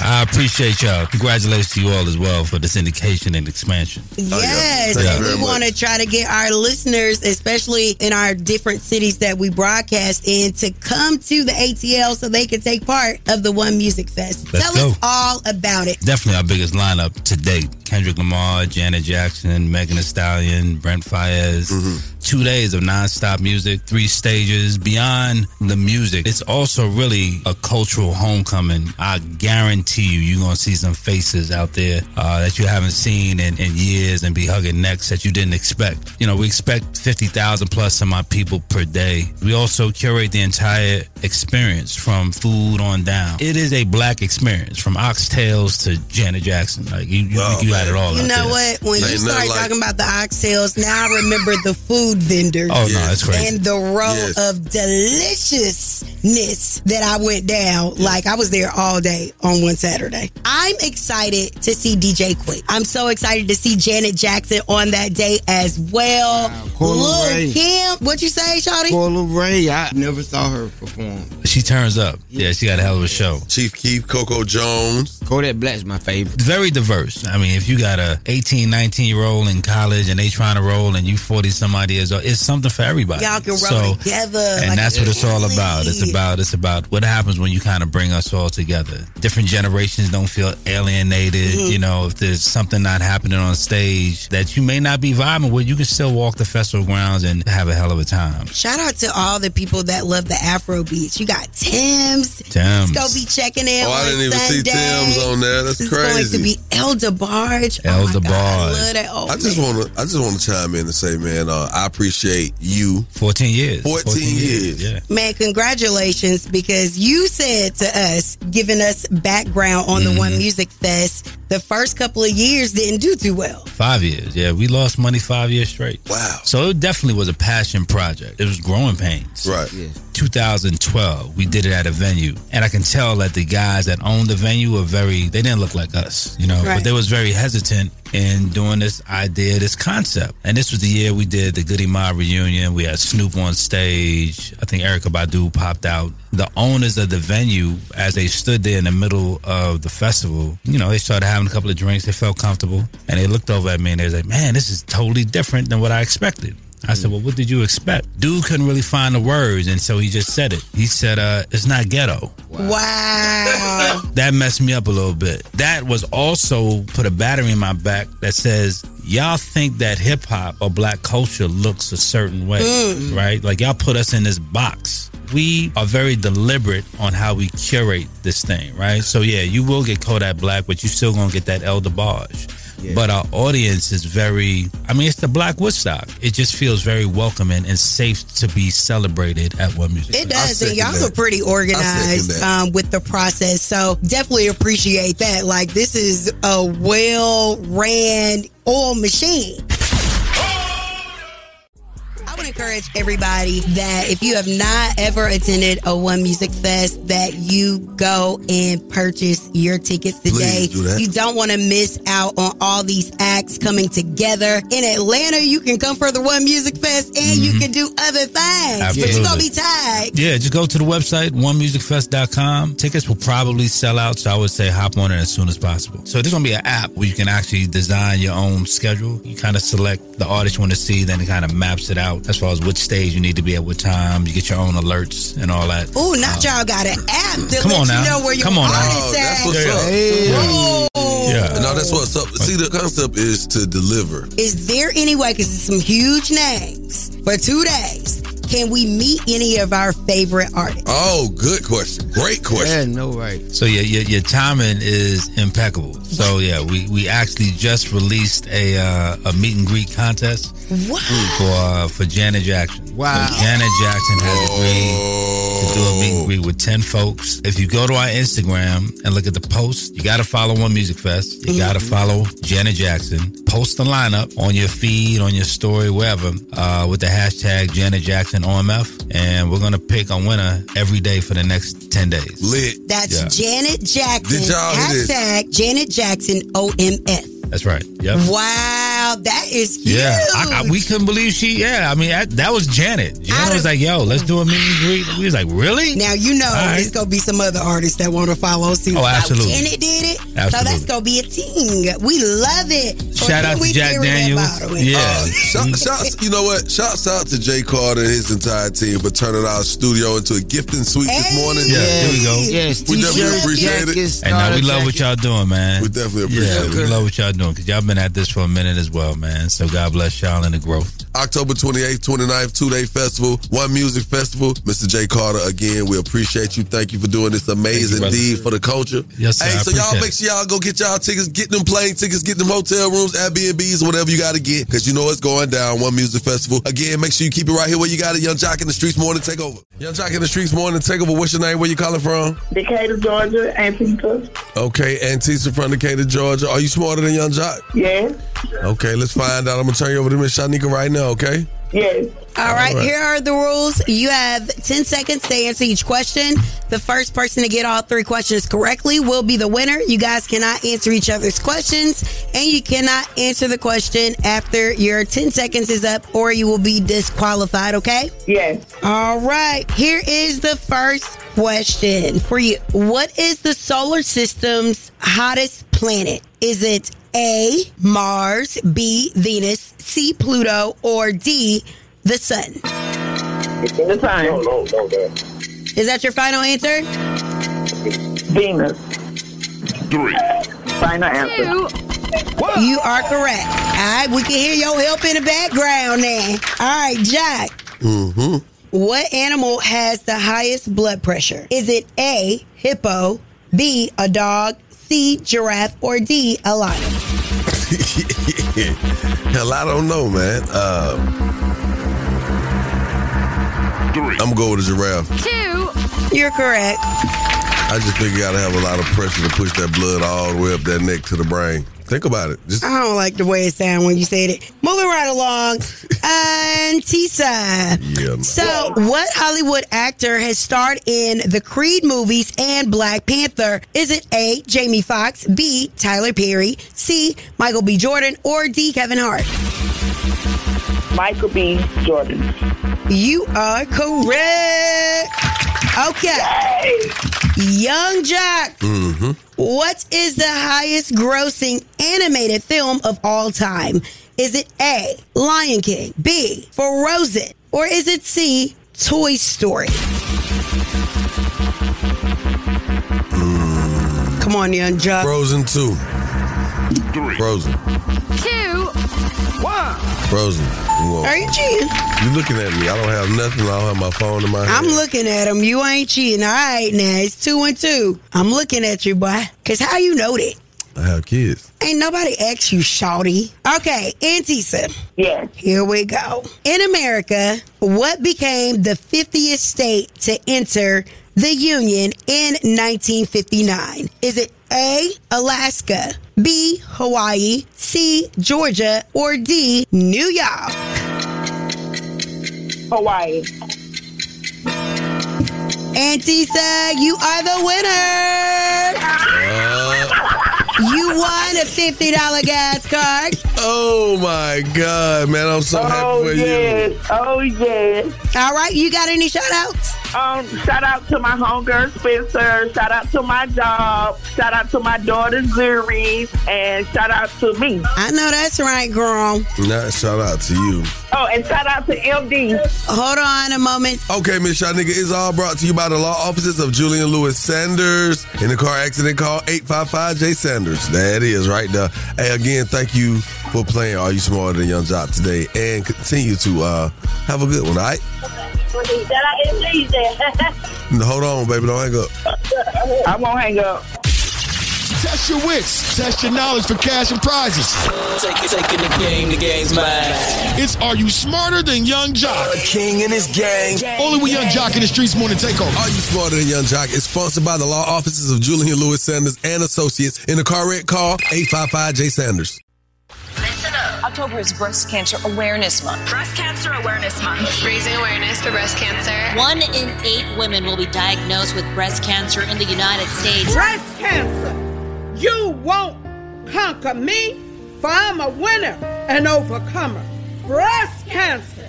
Speaker 31: I appreciate y'all. Congratulations to you all as well for the syndication and expansion.
Speaker 3: Oh, yes,
Speaker 31: Thank you
Speaker 3: and we want to try to get our listeners, especially in our different cities that we broadcast in, to come to the ATL so they can take part of the One Music Fest.
Speaker 31: Let's
Speaker 3: Tell us
Speaker 31: go.
Speaker 3: all about it.
Speaker 31: Definitely our biggest lineup to date. Kendrick Lamar, Janet Jackson, Megan Thee Stallion, Brent Faiyaz. Mm-hmm. Two days of nonstop music, three stages. Beyond the music, it's also really a cultural homecoming. I guarantee you, you're going to see some faces out there uh, that you haven't seen in, in years and be hugging necks that you didn't expect. You know, we expect 50,000 plus of my people per day. We also curate the entire experience from food on down. It is a black experience from oxtails to Janet Jackson. Like you, you, you had it all.
Speaker 3: You
Speaker 31: out
Speaker 3: know
Speaker 31: there.
Speaker 3: what? When you
Speaker 31: Ain't nothing
Speaker 3: start
Speaker 31: like-
Speaker 3: talking about the oxtails, now I remember the food vendors.
Speaker 31: Oh, no, that's crazy.
Speaker 3: And the row
Speaker 31: Yes.
Speaker 3: of deliciousness that I went down. Like I was there all day on one Saturday. I'm excited to see DJ Quik. I'm so excited to see Janet Jackson on that day as well. Coi
Speaker 4: Leray.
Speaker 3: Kim, what you say, Shawty?
Speaker 4: Coi Leray, I never saw her perform.
Speaker 31: She turns up. Yeah, she got a hell of a show.
Speaker 27: Chief Keef, Coco Jones.
Speaker 4: Kodak Black's my favorite.
Speaker 31: Very diverse. I mean, if you got a 18, 19 year old in college and they trying to roll and you 40 somebody years old, it's something for everybody.
Speaker 3: Y'all can roll
Speaker 31: So-
Speaker 3: together.
Speaker 31: and
Speaker 3: like
Speaker 31: that's
Speaker 3: a
Speaker 31: what it's all about. It's about it's about what happens when you kind of bring us all together. Different generations don't feel alienated.
Speaker 3: Mhm.
Speaker 31: You know, if there's something not happening on stage that you may not be vibing with, you can still walk the festival grounds and have a hell of a time.
Speaker 3: Shout out to all the people that love the Afro beats. You got Tems.
Speaker 31: Tems.
Speaker 3: He's gonna be checking in.
Speaker 27: Oh, I
Speaker 3: on
Speaker 27: didn't even see Tems on there. That's
Speaker 3: It's
Speaker 27: crazy.
Speaker 3: going to be El DeBarge.
Speaker 31: El
Speaker 3: oh my God, I love that. Oh,
Speaker 27: I just want to, I just want to chime in and say, man, uh, I appreciate you.
Speaker 31: 14 years.
Speaker 27: 14, years.
Speaker 31: Yeah.
Speaker 3: Man, congratulations because you said to us, giving us background on the
Speaker 31: Mm-hmm.
Speaker 3: One Music Fest, the first couple of years didn't do too well.
Speaker 31: Five years. Yeah, we lost money five years straight.
Speaker 27: Wow.
Speaker 31: So it definitely was a passion project. It was growing pains.
Speaker 27: Right.
Speaker 31: 2012, we did it at a venue. And I can tell that the guys that owned the venue were very, they didn't look like us, you know,
Speaker 32: Right.
Speaker 31: but they was very hesitant in doing this idea, this concept. And this was the year we did the Goodie Mob reunion. We had Snoop on stage. I think Erykah Badu popped out. The owners of the venue, as they stood there in the middle of the festival, you know, they started having a couple of drinks. They felt comfortable. And they looked over at me and they was like, man, this is totally different than what I expected. I said, well, what did you expect? Dude couldn't really find the words. And so he just said it. He said, uh, it's not ghetto.
Speaker 3: Wow.
Speaker 31: That messed me up a little bit. That was also put a battery in my back that says, y'all think that hip hop or black culture looks a certain way,
Speaker 32: Mm.
Speaker 31: right? Like y'all put us in this box. We are very deliberate on how we curate this thing, right? So yeah, you will get Kodak Black, but you still gonna get that El DeBarge. But our audience is very, I mean, it's the Black Woodstock. It just feels very welcoming and safe to be celebrated at One Music.
Speaker 3: It does, and y'all are pretty organized um, with the process. So definitely appreciate that. Like this is a well ran oil machine. Encourage everybody that if you have not ever attended a One Music Fest, that you go and purchase your tickets today.
Speaker 32: Do.
Speaker 3: You don't want to miss out on all these acts coming together. In Atlanta, you can come for the One Music Fest and you mm-hmm. can do other things. But you're
Speaker 31: Absolutely.
Speaker 3: gonna be tagged.
Speaker 31: Yeah, just go to the website, onemusicfest.com. Tickets will probably sell out, so I would say hop on it as soon as possible. So there's going to be an app where you can actually design your own schedule. You kind of select the artist you want to see, then it kind of maps it out as far as which stage you need to be at what time. You get your own alerts and all that.
Speaker 3: Oh, not uh, y'all got an app to
Speaker 31: Come
Speaker 3: let
Speaker 31: on
Speaker 3: you
Speaker 31: now.
Speaker 3: know where your
Speaker 31: Come on now.
Speaker 3: artist
Speaker 27: Oh, that's
Speaker 3: at.
Speaker 27: what's up.
Speaker 3: Oh.
Speaker 27: Yeah. No, that's what's up. See, the concept is to deliver.
Speaker 3: Is there any way, because it's some huge names for two days, can we meet any of our favorite artists?
Speaker 27: Oh, good question. Great question.
Speaker 4: no right.
Speaker 31: So yeah, your, your timing is impeccable. So yeah, we, we actually just released a uh, a meet and greet contest
Speaker 3: What?
Speaker 31: for uh, for Janet Jackson.
Speaker 4: Wow.
Speaker 31: So Janet Jackson has agreed to do a meet and greet with ten folks. If you go to our Instagram and look at the post, you got to follow One Music Fest. You got to follow Janet Jackson. Post the lineup on your feed, on your story, wherever, uh, with the hashtag Janet Jackson OMF, and we're gonna pick a winner every day for the next ten days.
Speaker 27: Lit.
Speaker 3: That's Janet Jackson.
Speaker 31: Did y'all?
Speaker 3: Hashtag Janet Jackson OMF.
Speaker 31: That's right. Yep.
Speaker 3: Wow, that is huge.
Speaker 31: Yeah, I, I, we couldn't believe she. Yeah, I mean that, that was Janet. Janet was like, "Yo, let's do a meet and greet." We was like, "Really?"
Speaker 3: Now you know
Speaker 31: All right.
Speaker 3: there's gonna be some other artists that want to follow suit.
Speaker 31: Oh, absolutely.
Speaker 3: Janet did it, so that's gonna be a team. We love it.
Speaker 31: Shout out to
Speaker 3: We
Speaker 31: Jack
Speaker 3: carry that
Speaker 31: Daniels. Yeah.
Speaker 27: Uh, shout, shouts, you know what? Shouts out to J Carter and his entire team for turning our studio into a gifting suite this morning.
Speaker 31: Yeah, here we go.
Speaker 4: Yes,
Speaker 27: we definitely appreciate
Speaker 4: it.
Speaker 31: And now we love what y'all doing, man.
Speaker 27: We definitely
Speaker 31: Yeah,
Speaker 27: it.
Speaker 31: we love what y'all doing because y'all been at this for a minute as well, man. So God bless y'all and the growth.
Speaker 27: October 28th, 29th, two day festival, One Music Festival. Mr. J Carter, again, we appreciate you. Thank you for doing this amazing
Speaker 31: brother.
Speaker 27: deed for the culture.
Speaker 31: Yes, sir.
Speaker 27: Hey,
Speaker 31: I
Speaker 27: so y'all make sure y'all go get y'all tickets, get them plane tickets, get them hotel rooms, Airbnbs, whatever you got to get, because you know it's going down. One Music Festival. Again, make sure you keep it right here where you got it. Yung Joc in the Streetz Morning Takeover. Yung Joc in the Streetz Morning Takeover. What's your name? Where you calling from?
Speaker 32: Decatur, Georgia, Antisa.
Speaker 27: Okay, Antisa from Decatur, Georgia. Are you smarter than Yung Joc?
Speaker 32: Yes.
Speaker 27: Okay, let's find out. I'm gonna turn you over to Miss Shanika right now. Okay.
Speaker 32: Yes.
Speaker 3: All right,
Speaker 27: All right.
Speaker 3: here are the rules. You have 10 seconds to answer each question. The first person to get all three questions correctly will be the winner. You guys cannot answer each other's questions, and you cannot answer the question after your 10 seconds is up, or you will be disqualified, okay?
Speaker 32: Yes.
Speaker 3: All right, here is the first question for you. What is the solar system's hottest planet? Is it A, Mars, B, Venus, C, Pluto, or D, the sun?
Speaker 32: The time. No, no, no, no.
Speaker 3: Is that your final answer?
Speaker 32: Venus.
Speaker 27: Three.
Speaker 32: Final answer.
Speaker 3: You are correct. All right, we can hear your help in the background now. All right, Joc.
Speaker 27: Mm-hmm.
Speaker 3: What animal has the highest blood pressure? Is it A, hippo, B, a dog, C, giraffe, or D, a lion? <laughs>
Speaker 27: Hell, I don't know, man. Um, I'm going to with a giraffe.
Speaker 3: Two. You're correct.
Speaker 27: I just think you gotta have a lot of pressure to push that blood all the way up that neck to the brain. Think about it. Just
Speaker 3: I don't like the way it sounded when you said it. Moving right along, <laughs> Antisa.
Speaker 27: yeah. man.
Speaker 3: So, what Hollywood actor has starred in the Creed movies and Black Panther? Is it A. Jamie Foxx, B. Tyler Perry, C. Michael B. Jordan, or D. Kevin Hart?
Speaker 32: Michael B. Jordan.
Speaker 3: You are correct. Okay. Yung Joc,
Speaker 27: Mm-hmm.
Speaker 3: what is the highest grossing animated film of all time? Is it A, Lion King, B, Frozen, or is it C, Toy Story? Come on, Yung Joc.
Speaker 27: Frozen two. Frozen.
Speaker 3: Two, one.
Speaker 27: Frozen. You
Speaker 3: Are you cheating?
Speaker 27: You looking at me? I don't have nothing. I don't have my phone in my hand.
Speaker 3: I'm looking at him. You ain't cheating. All right, now it's two and two. I'm looking at you, boy. Cause how you know that?
Speaker 27: I have kids.
Speaker 3: Ain't nobody asked you, shawty. Okay, Antisa.
Speaker 32: Yes.
Speaker 3: Here we go. In America, what became the 50th state to enter the Union in 1959? Is it A, Alaska, B, Hawaii, C, Georgia, or D, New York?
Speaker 32: Hawaii.
Speaker 3: Auntie said you are the winner. You won a $50 gas card.
Speaker 27: Oh my God, man! I'm so happy oh, for
Speaker 32: yes. Oh yes.
Speaker 3: All right, you got any shout outs?
Speaker 32: Um, shout out to my homegirl Spencer. Shout out to my job. Shout out to my daughter Zuri. And shout out to me.
Speaker 3: I know that's right, girl.
Speaker 27: Nah, shout out to you.
Speaker 32: Oh, and shout out to MD.
Speaker 3: Hold on a moment.
Speaker 27: Okay, Miss Shanika, it's all brought to you by the law offices of Julian Lewis Sanders. In the car accident, call 855 J Sanders. That is right there. Hey, again, thank you for playing Are You Smarter Than Yung Joc today, and continue to uh, have a good one. All right, <laughs> hold on, baby, don't hang up.
Speaker 32: I won't hang up.
Speaker 13: Test your wits. Test your knowledge for cash and prizes.
Speaker 33: Take, taking the game, the game's mine.
Speaker 13: It's Are You Smarter Than Yung Joc?
Speaker 33: A king and his gang.
Speaker 13: Only with Yung Joc in the Streetz more Morning Takeover.
Speaker 27: Are You Smarter Than Yung Joc? It's sponsored by the law offices of Julian Lewis Sanders and Associates. In the car wreck, call 855 J Sanders.
Speaker 34: October is Breast Cancer Awareness Month.
Speaker 35: Breast Cancer Awareness Month. Raising awareness for breast cancer.
Speaker 36: One in eight women will be diagnosed with breast cancer in the United States.
Speaker 37: Breast cancer. You won't conquer me, for I'm a winner and overcomer. Breast cancer.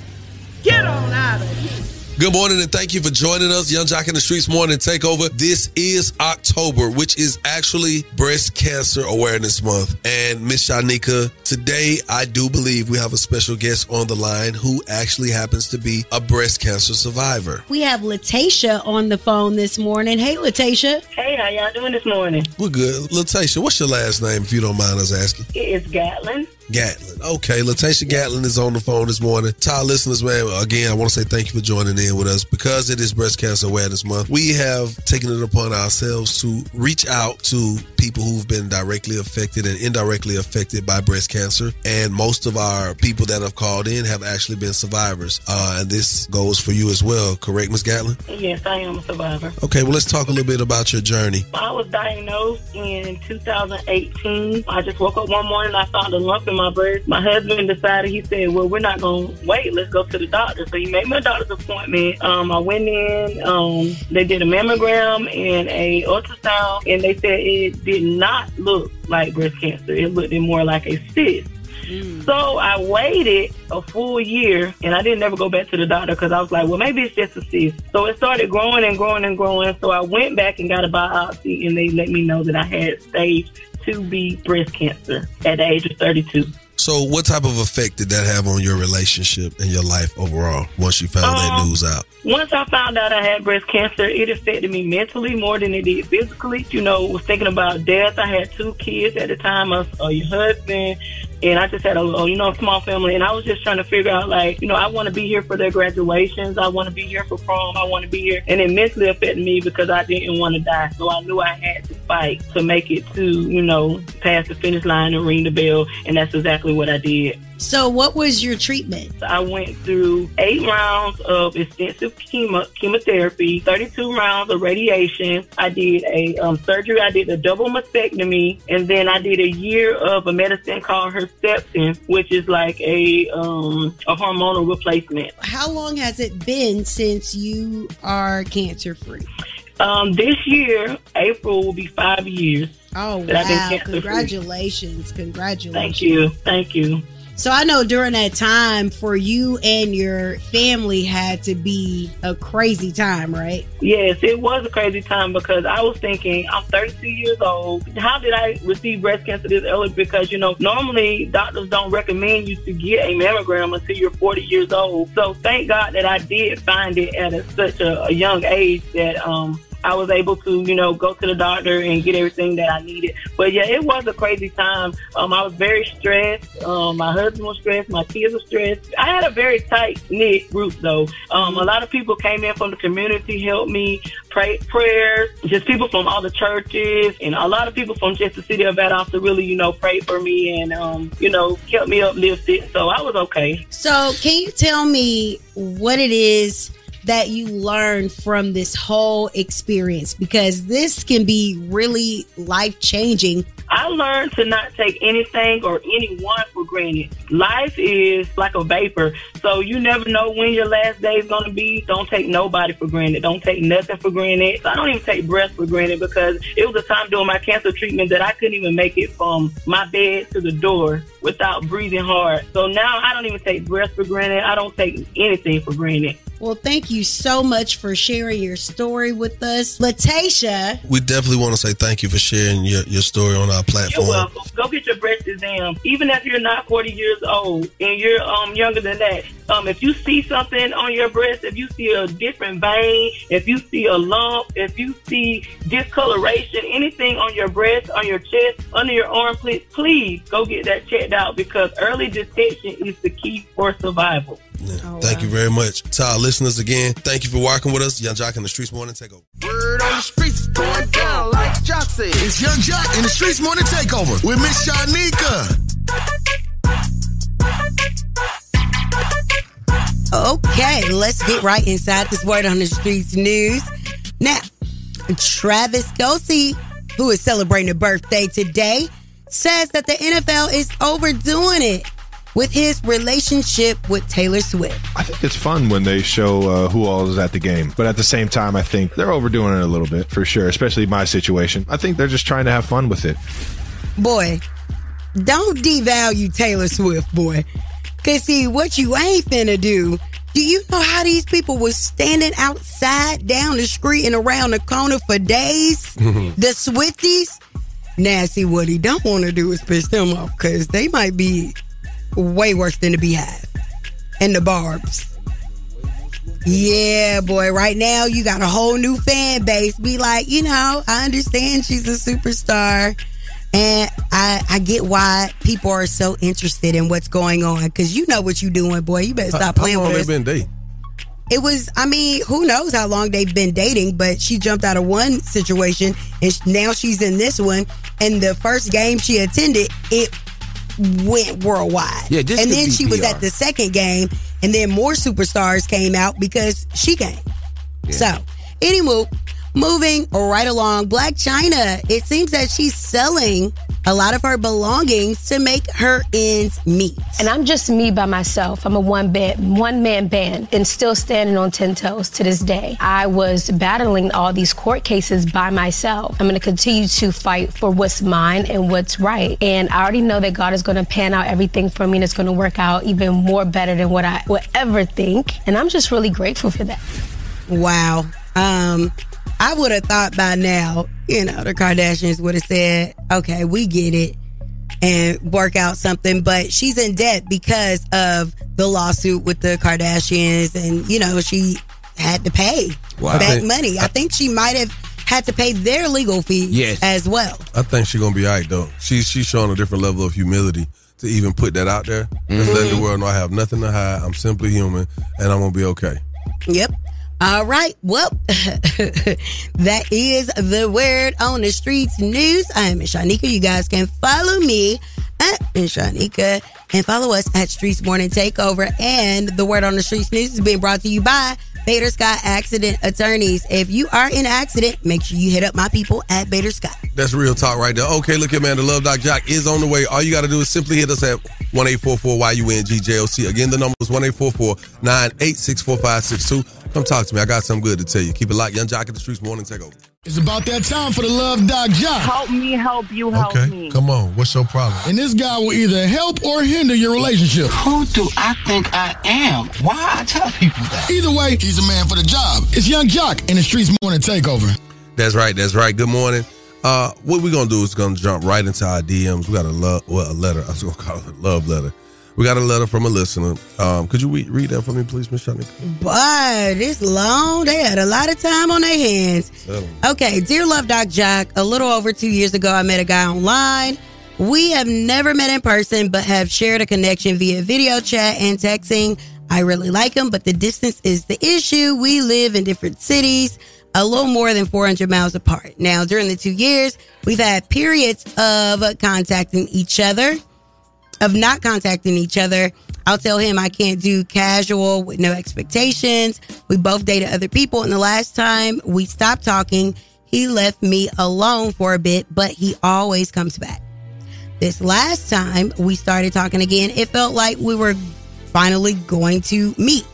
Speaker 37: Get on out of here.
Speaker 27: Good morning and thank you for joining us. Yung Joc in the Streetz Morning Takeover. This is October, which is actually Breast Cancer Awareness Month. And Miss Shanika, today I do believe we have a special guest on the line who actually happens to be a breast cancer survivor.
Speaker 3: We have Latasha on the phone this morning. Hey, Latasha.
Speaker 32: Hey, how y'all doing this morning?
Speaker 27: We're good. Latasha, what's your last name if you don't mind us asking?
Speaker 32: It's Gatlin.
Speaker 27: Gatlin. Okay, Latasha Gatlin is on the phone this morning. To our listeners, man, again, I want to say thank you for joining in with us. Because it is Breast Cancer Awareness Month, we have taken it upon ourselves to reach out to people who've been directly affected and indirectly affected by breast cancer. And most of our people that have called in have actually been survivors. Uh, and this goes for you as well, correct, Ms. Gatlin?
Speaker 32: Yes, I am a survivor.
Speaker 27: Okay, well, let's talk a little bit about your journey.
Speaker 32: I was diagnosed in 2018. I just woke up one morning, I found a lump in my breast. My husband decided, he said, well, we're not going to wait. Let's go to the doctor. So he made me a doctor's appointment. Um, I went in, um, they did a mammogram and a ultrasound, and they said it did not look like breast cancer. It looked more like a cyst. Mm. So I waited a full year and I didn't ever go back to the doctor because I was like, well, maybe it's just a cyst. So it started growing and growing and growing. So I went back and got a biopsy and they let me know that I had stage 2B breast cancer at the age of 32.
Speaker 27: So, what type of effect did that have on your relationship and your life overall once you found that
Speaker 32: Um,
Speaker 27: news out?
Speaker 32: Once I found out I had breast cancer, it affected me mentally more than it did physically. You know, was thinking about death. I had two kids at the time, a, a your husband, and I just had a, you know a small family, and I was just trying to figure out like you know I want to be here for their graduations, I want to be here for prom, I want to be here, and it mentally affected me because I didn't want to die, so I knew I had to fight to make it to you know past the finish line and ring the bell, and that's exactly what I did.
Speaker 3: So, what was your treatment?
Speaker 32: I went through eight rounds of extensive chemo, chemotherapy, 32 rounds of radiation. I did a um, surgery. I did a double mastectomy, and then I did a year of a medicine called Herceptin, which is like a um, a hormonal replacement.
Speaker 3: How long has it been since you are cancer free?
Speaker 32: Um, this year, April will be five years.
Speaker 3: Oh,
Speaker 32: that I've been
Speaker 3: wow. Congratulations. Congratulations.
Speaker 32: Thank you. Thank you.
Speaker 3: So I know during that time for you and your family had to be a crazy time, right?
Speaker 32: Yes, it was a crazy time because I was thinking, I'm 32 years old. How did I receive breast cancer this early? Because, you know, normally doctors don't recommend you to get a mammogram until you're 40 years old. So thank God that I did find it at a, such a, a young age that, um, I was able to, you know, go to the doctor and get everything that I needed. But yeah, it was a crazy time. Um, I was very stressed. Um, my husband was stressed. My kids were stressed. I had a very tight knit group though. Um, a lot of people came in from the community, helped me pray prayers. Just people from all the churches and a lot of people from just the city of Valdosta really, you know, prayed for me and, um, you know, kept me uplifted. So I was okay.
Speaker 3: So, can you tell me what it is that you learn from this whole experience? Because this can be really life changing.
Speaker 32: I learned to not take anything or anyone for granted. Life is like a vapor, so you never know when your last day is going to be. Don't take nobody for granted. Don't take nothing for granted. I don't even take breath for granted because it was a time during my cancer treatment that I couldn't even make it from my bed to the door without breathing hard. So now I don't even take breath for granted. I don't take anything for granted.
Speaker 3: Well, thank you so much for sharing your story with us. Latasha,
Speaker 13: We definitely want to say thank you for sharing your, your story on our platform.
Speaker 32: You're
Speaker 13: platform.
Speaker 32: welcome. Go get your breast exam. Even if you're not 40 years old and you're um younger than that, um if you see something on your breast, if you see a different vein, if you see a lump, if you see discoloration, anything on your breast, on your chest, under your armpit, please go get that checked out because early detection is the key for survival.
Speaker 13: Oh, thank you very much. To our listeners again, thank you for working with us. Yung Joc in the Streetz Morning Takeover.
Speaker 38: Word on the streets going down like Joc said.
Speaker 13: It's Yung Joc in the Streetz Morning Takeover with Miss Shanika.
Speaker 3: Okay, let's get right inside this word on the streets news. Now, Travis Kelce, who is celebrating a birthday today, says that the NFL is overdoing it with his relationship with Taylor Swift.
Speaker 39: I think it's fun when they show uh, who all is at the game. But at the same time, I think they're overdoing it a little bit for sure, especially my situation. I think they're just trying to have fun with it.
Speaker 3: Boy, don't devalue Taylor Swift, boy. Cause see, what you ain't finna do. Do you know how these people was standing outside down the street and around the corner for days? <laughs> the Swifties? Now, see, what he don't want to do is piss them off because they might be way worse than the Beehive and the Barbs. Yeah, boy. Right now, you got a whole new fan base. Be like, you know, I understand she's a superstar, and I I get why people are so interested in what's going on because you know what you're doing, boy. You better stop
Speaker 13: How
Speaker 3: playing
Speaker 13: long
Speaker 3: with
Speaker 13: they been dating?
Speaker 3: It was, I mean, who knows how long they've been dating, but she jumped out of one situation and now she's in this one. And the first game she attended, it went worldwide.
Speaker 4: Yeah, this
Speaker 3: and then she was at the second game, and then more superstars came out because she came. So, anyway, moving right along, Blac Chyna, it seems that she's selling a lot of her belongings to make her ends meet.
Speaker 40: And I'm just me by myself. I'm a one band, one man band, and still standing on ten toes to this day. I was battling all these court cases by myself. I'm going to continue to fight for what's mine and what's right. And I already know that God is going to pan out everything for me, and it's going to work out even more better than what I would ever think. And I'm just really grateful for that.
Speaker 3: Wow. Um, I would have thought by now, you know, the Kardashians would have said, okay, we get it and work out something. But she's in debt because of the lawsuit with the Kardashians. And, you know, she had to pay
Speaker 13: Wow. I
Speaker 3: back
Speaker 13: think-
Speaker 3: money. I think she might have had to pay their legal fees
Speaker 13: Yes.
Speaker 3: as well.
Speaker 13: I think she's gonna be all right though. She's she's showing a different level of humility to even put that out there. Just letting the mm-hmm. world know I have nothing to hide. I'm simply human, and I'm gonna be okay.
Speaker 3: Yep. All right. Well, <laughs> that is the word on the streets news. I am Shanika. You guys can follow me at Shanika and follow us at Streetz Morning Takeover. And the word on the streets news is being brought to you by Bader Scott Accident Attorneys. If you are in an accident, make sure you hit up my people at Bader Scott.
Speaker 27: That's real talk right there. Okay, look here, man. The Love Doc Joc is on the way. All you got to do is simply hit us at 1 YUNGJOC. Again, the number is 1 986 4562. Come talk to me. I got something good to tell you. Keep it locked. Yung Joc in the Streetz morning takeover.
Speaker 13: It's about that time for the Love Doc Joc.
Speaker 26: Help me, help you, help
Speaker 13: Okay,
Speaker 26: me.
Speaker 27: Come on. What's your problem?
Speaker 13: And this guy will either help or hinder your relationship.
Speaker 41: Who do I think I am? Why I tell people that?
Speaker 13: Either way, he's a man for the job. It's Yung Joc in the Streetz Morning Takeover.
Speaker 27: That's right. That's right. Good morning. Uh, what we're gonna do is gonna jump right into our DMs. We got a love, well, a letter. <laughs> I was gonna call it a love letter. We got a letter from a listener. Um, could you read, read that for me, please, Miss Shanika?
Speaker 3: But it's long. They had a lot of time on their hands. Okay, dear Love Doc Joc, a little over two years ago, I met a guy online. We have never met in person, but have shared a connection via video chat and texting. I really like him, but the distance is the issue. We live in different cities, a little more than 400 miles apart. Now, during the two years, we've had periods of contacting each other of not contacting each other. I'll tell him I can't do casual with no expectations. We both dated other people, and the last time we stopped talking, he left me alone for a bit, but he always comes back. This last time we started talking again, it felt like we were finally going to meet.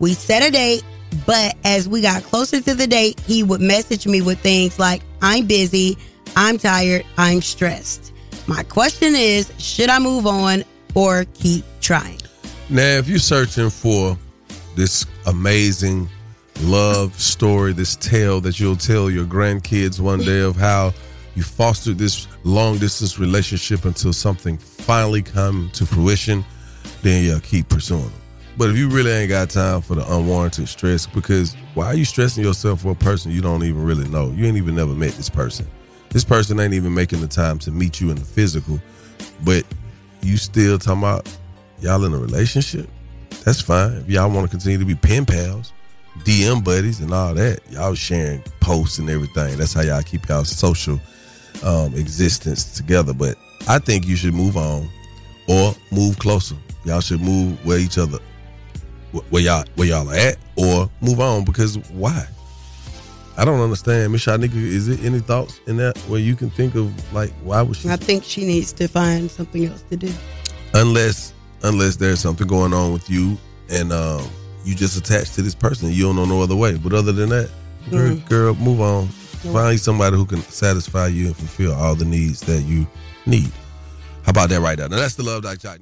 Speaker 3: We set a date, but as we got closer to the date, he would message me with things like, I'm busy, I'm tired, I'm stressed. My question is, should I move on or keep trying?
Speaker 27: Now, if you're searching for this amazing love story, this tale that you'll tell your grandkids one day of how you fostered this long distance relationship until something finally come to fruition, then yeah, keep pursuing them. But if you really ain't got time for the unwarranted stress, because why are you stressing yourself for a person you don't even really know? You ain't even never met this person. This person ain't even making the time to meet you in the physical, but you still talking about y'all in a relationship? That's fine. If y'all want to continue to be pen pals, DM buddies, and all that, y'all sharing posts and everything. That's how y'all keep y'all social um, existence together. But I think you should move on or move closer. Y'all should move where each other, where y'all where y'all are at, or move on because why? I don't understand, Miss Shanika. Is there any thoughts in that where you can think of like why would she?
Speaker 3: I think she needs to find something else to do.
Speaker 27: unless unless there's something going on with you and um, you just attached to this person you don't know no other way but other than that girl,
Speaker 3: Mm.
Speaker 27: girl move on find somebody who can satisfy you and fulfill all the needs that you need how about that right there now that's the love doc Joc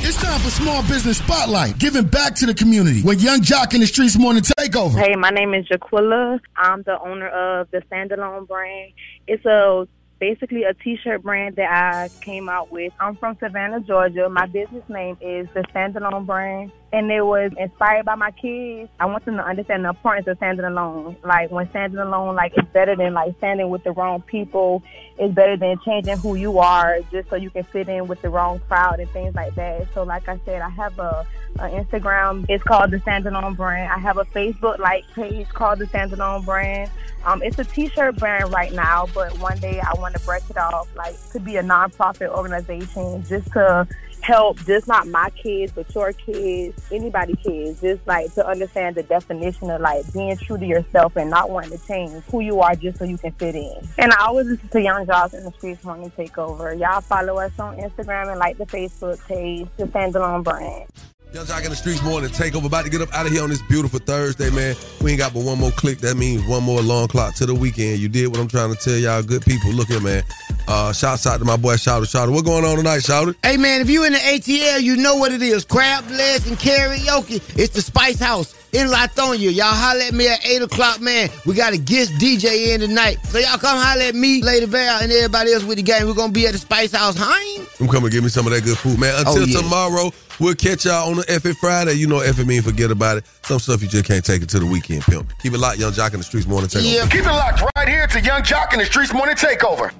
Speaker 13: It's time for Small Business Spotlight, giving back to the community with Yung Joc in the Streetz Morning Takeover.
Speaker 26: Hey, my name is Jaquilla. I'm the owner of the Standalone brand. It's a basically a t-shirt brand that I came out with. I'm from Savannah, Georgia. My business name is the Standalone brand. And it was inspired by my kids. I want them to understand the importance of standing alone. Like when standing alone, like it's better than like standing with the wrong people. It's better than changing who you are just so you can fit in with the wrong crowd and things like that. So like I said, I have a, a Instagram. It's called the Standalone brand. I have a Facebook like page called the Standalone brand. Um, it's a t-shirt brand right now, but one day I want to branch it off, like to be a nonprofit organization, just to help, just not my kids, but your kids, anybody kids, just like to understand the definition of like being true to yourself and not wanting to change who you are just so you can fit in. And I always listen to Yung Joc's in the Streetz Morning Takeover. Y'all follow us on Instagram and like the Facebook page, the Standalone brand.
Speaker 27: Yung Joc in the Streetz more morning takeover. About to get up out of here on this beautiful Thursday, man. We ain't got but one more click. That means one more alarm clock to the weekend. You did what I'm trying to tell y'all, good people. Look here, man. Uh, shouts out to my boy Shawty Shawty. What going on tonight, Shawty?
Speaker 4: Hey man, if you in the ATL, you know what it is. Crab legs and karaoke. It's the Spice House in Lithonia. Y'all holler at me at 8 o'clock, man. We got a guest DJ in tonight. So y'all come holler at me, Lady Val, and everybody else with the game. We're gonna be at the Spice House. Hein?
Speaker 27: I'm coming to give me some of that good food, man. Until
Speaker 4: Oh, yeah.
Speaker 27: tomorrow, we'll catch y'all on the FA Friday. You know FA mean forget about it. Some stuff you just can't take it to the weekend, pimp. Keep it locked, Yung Joc in the Streetz morning takeover. Yeah.
Speaker 13: Keep it locked right here to Yung Joc in the Streetz Morning Takeover.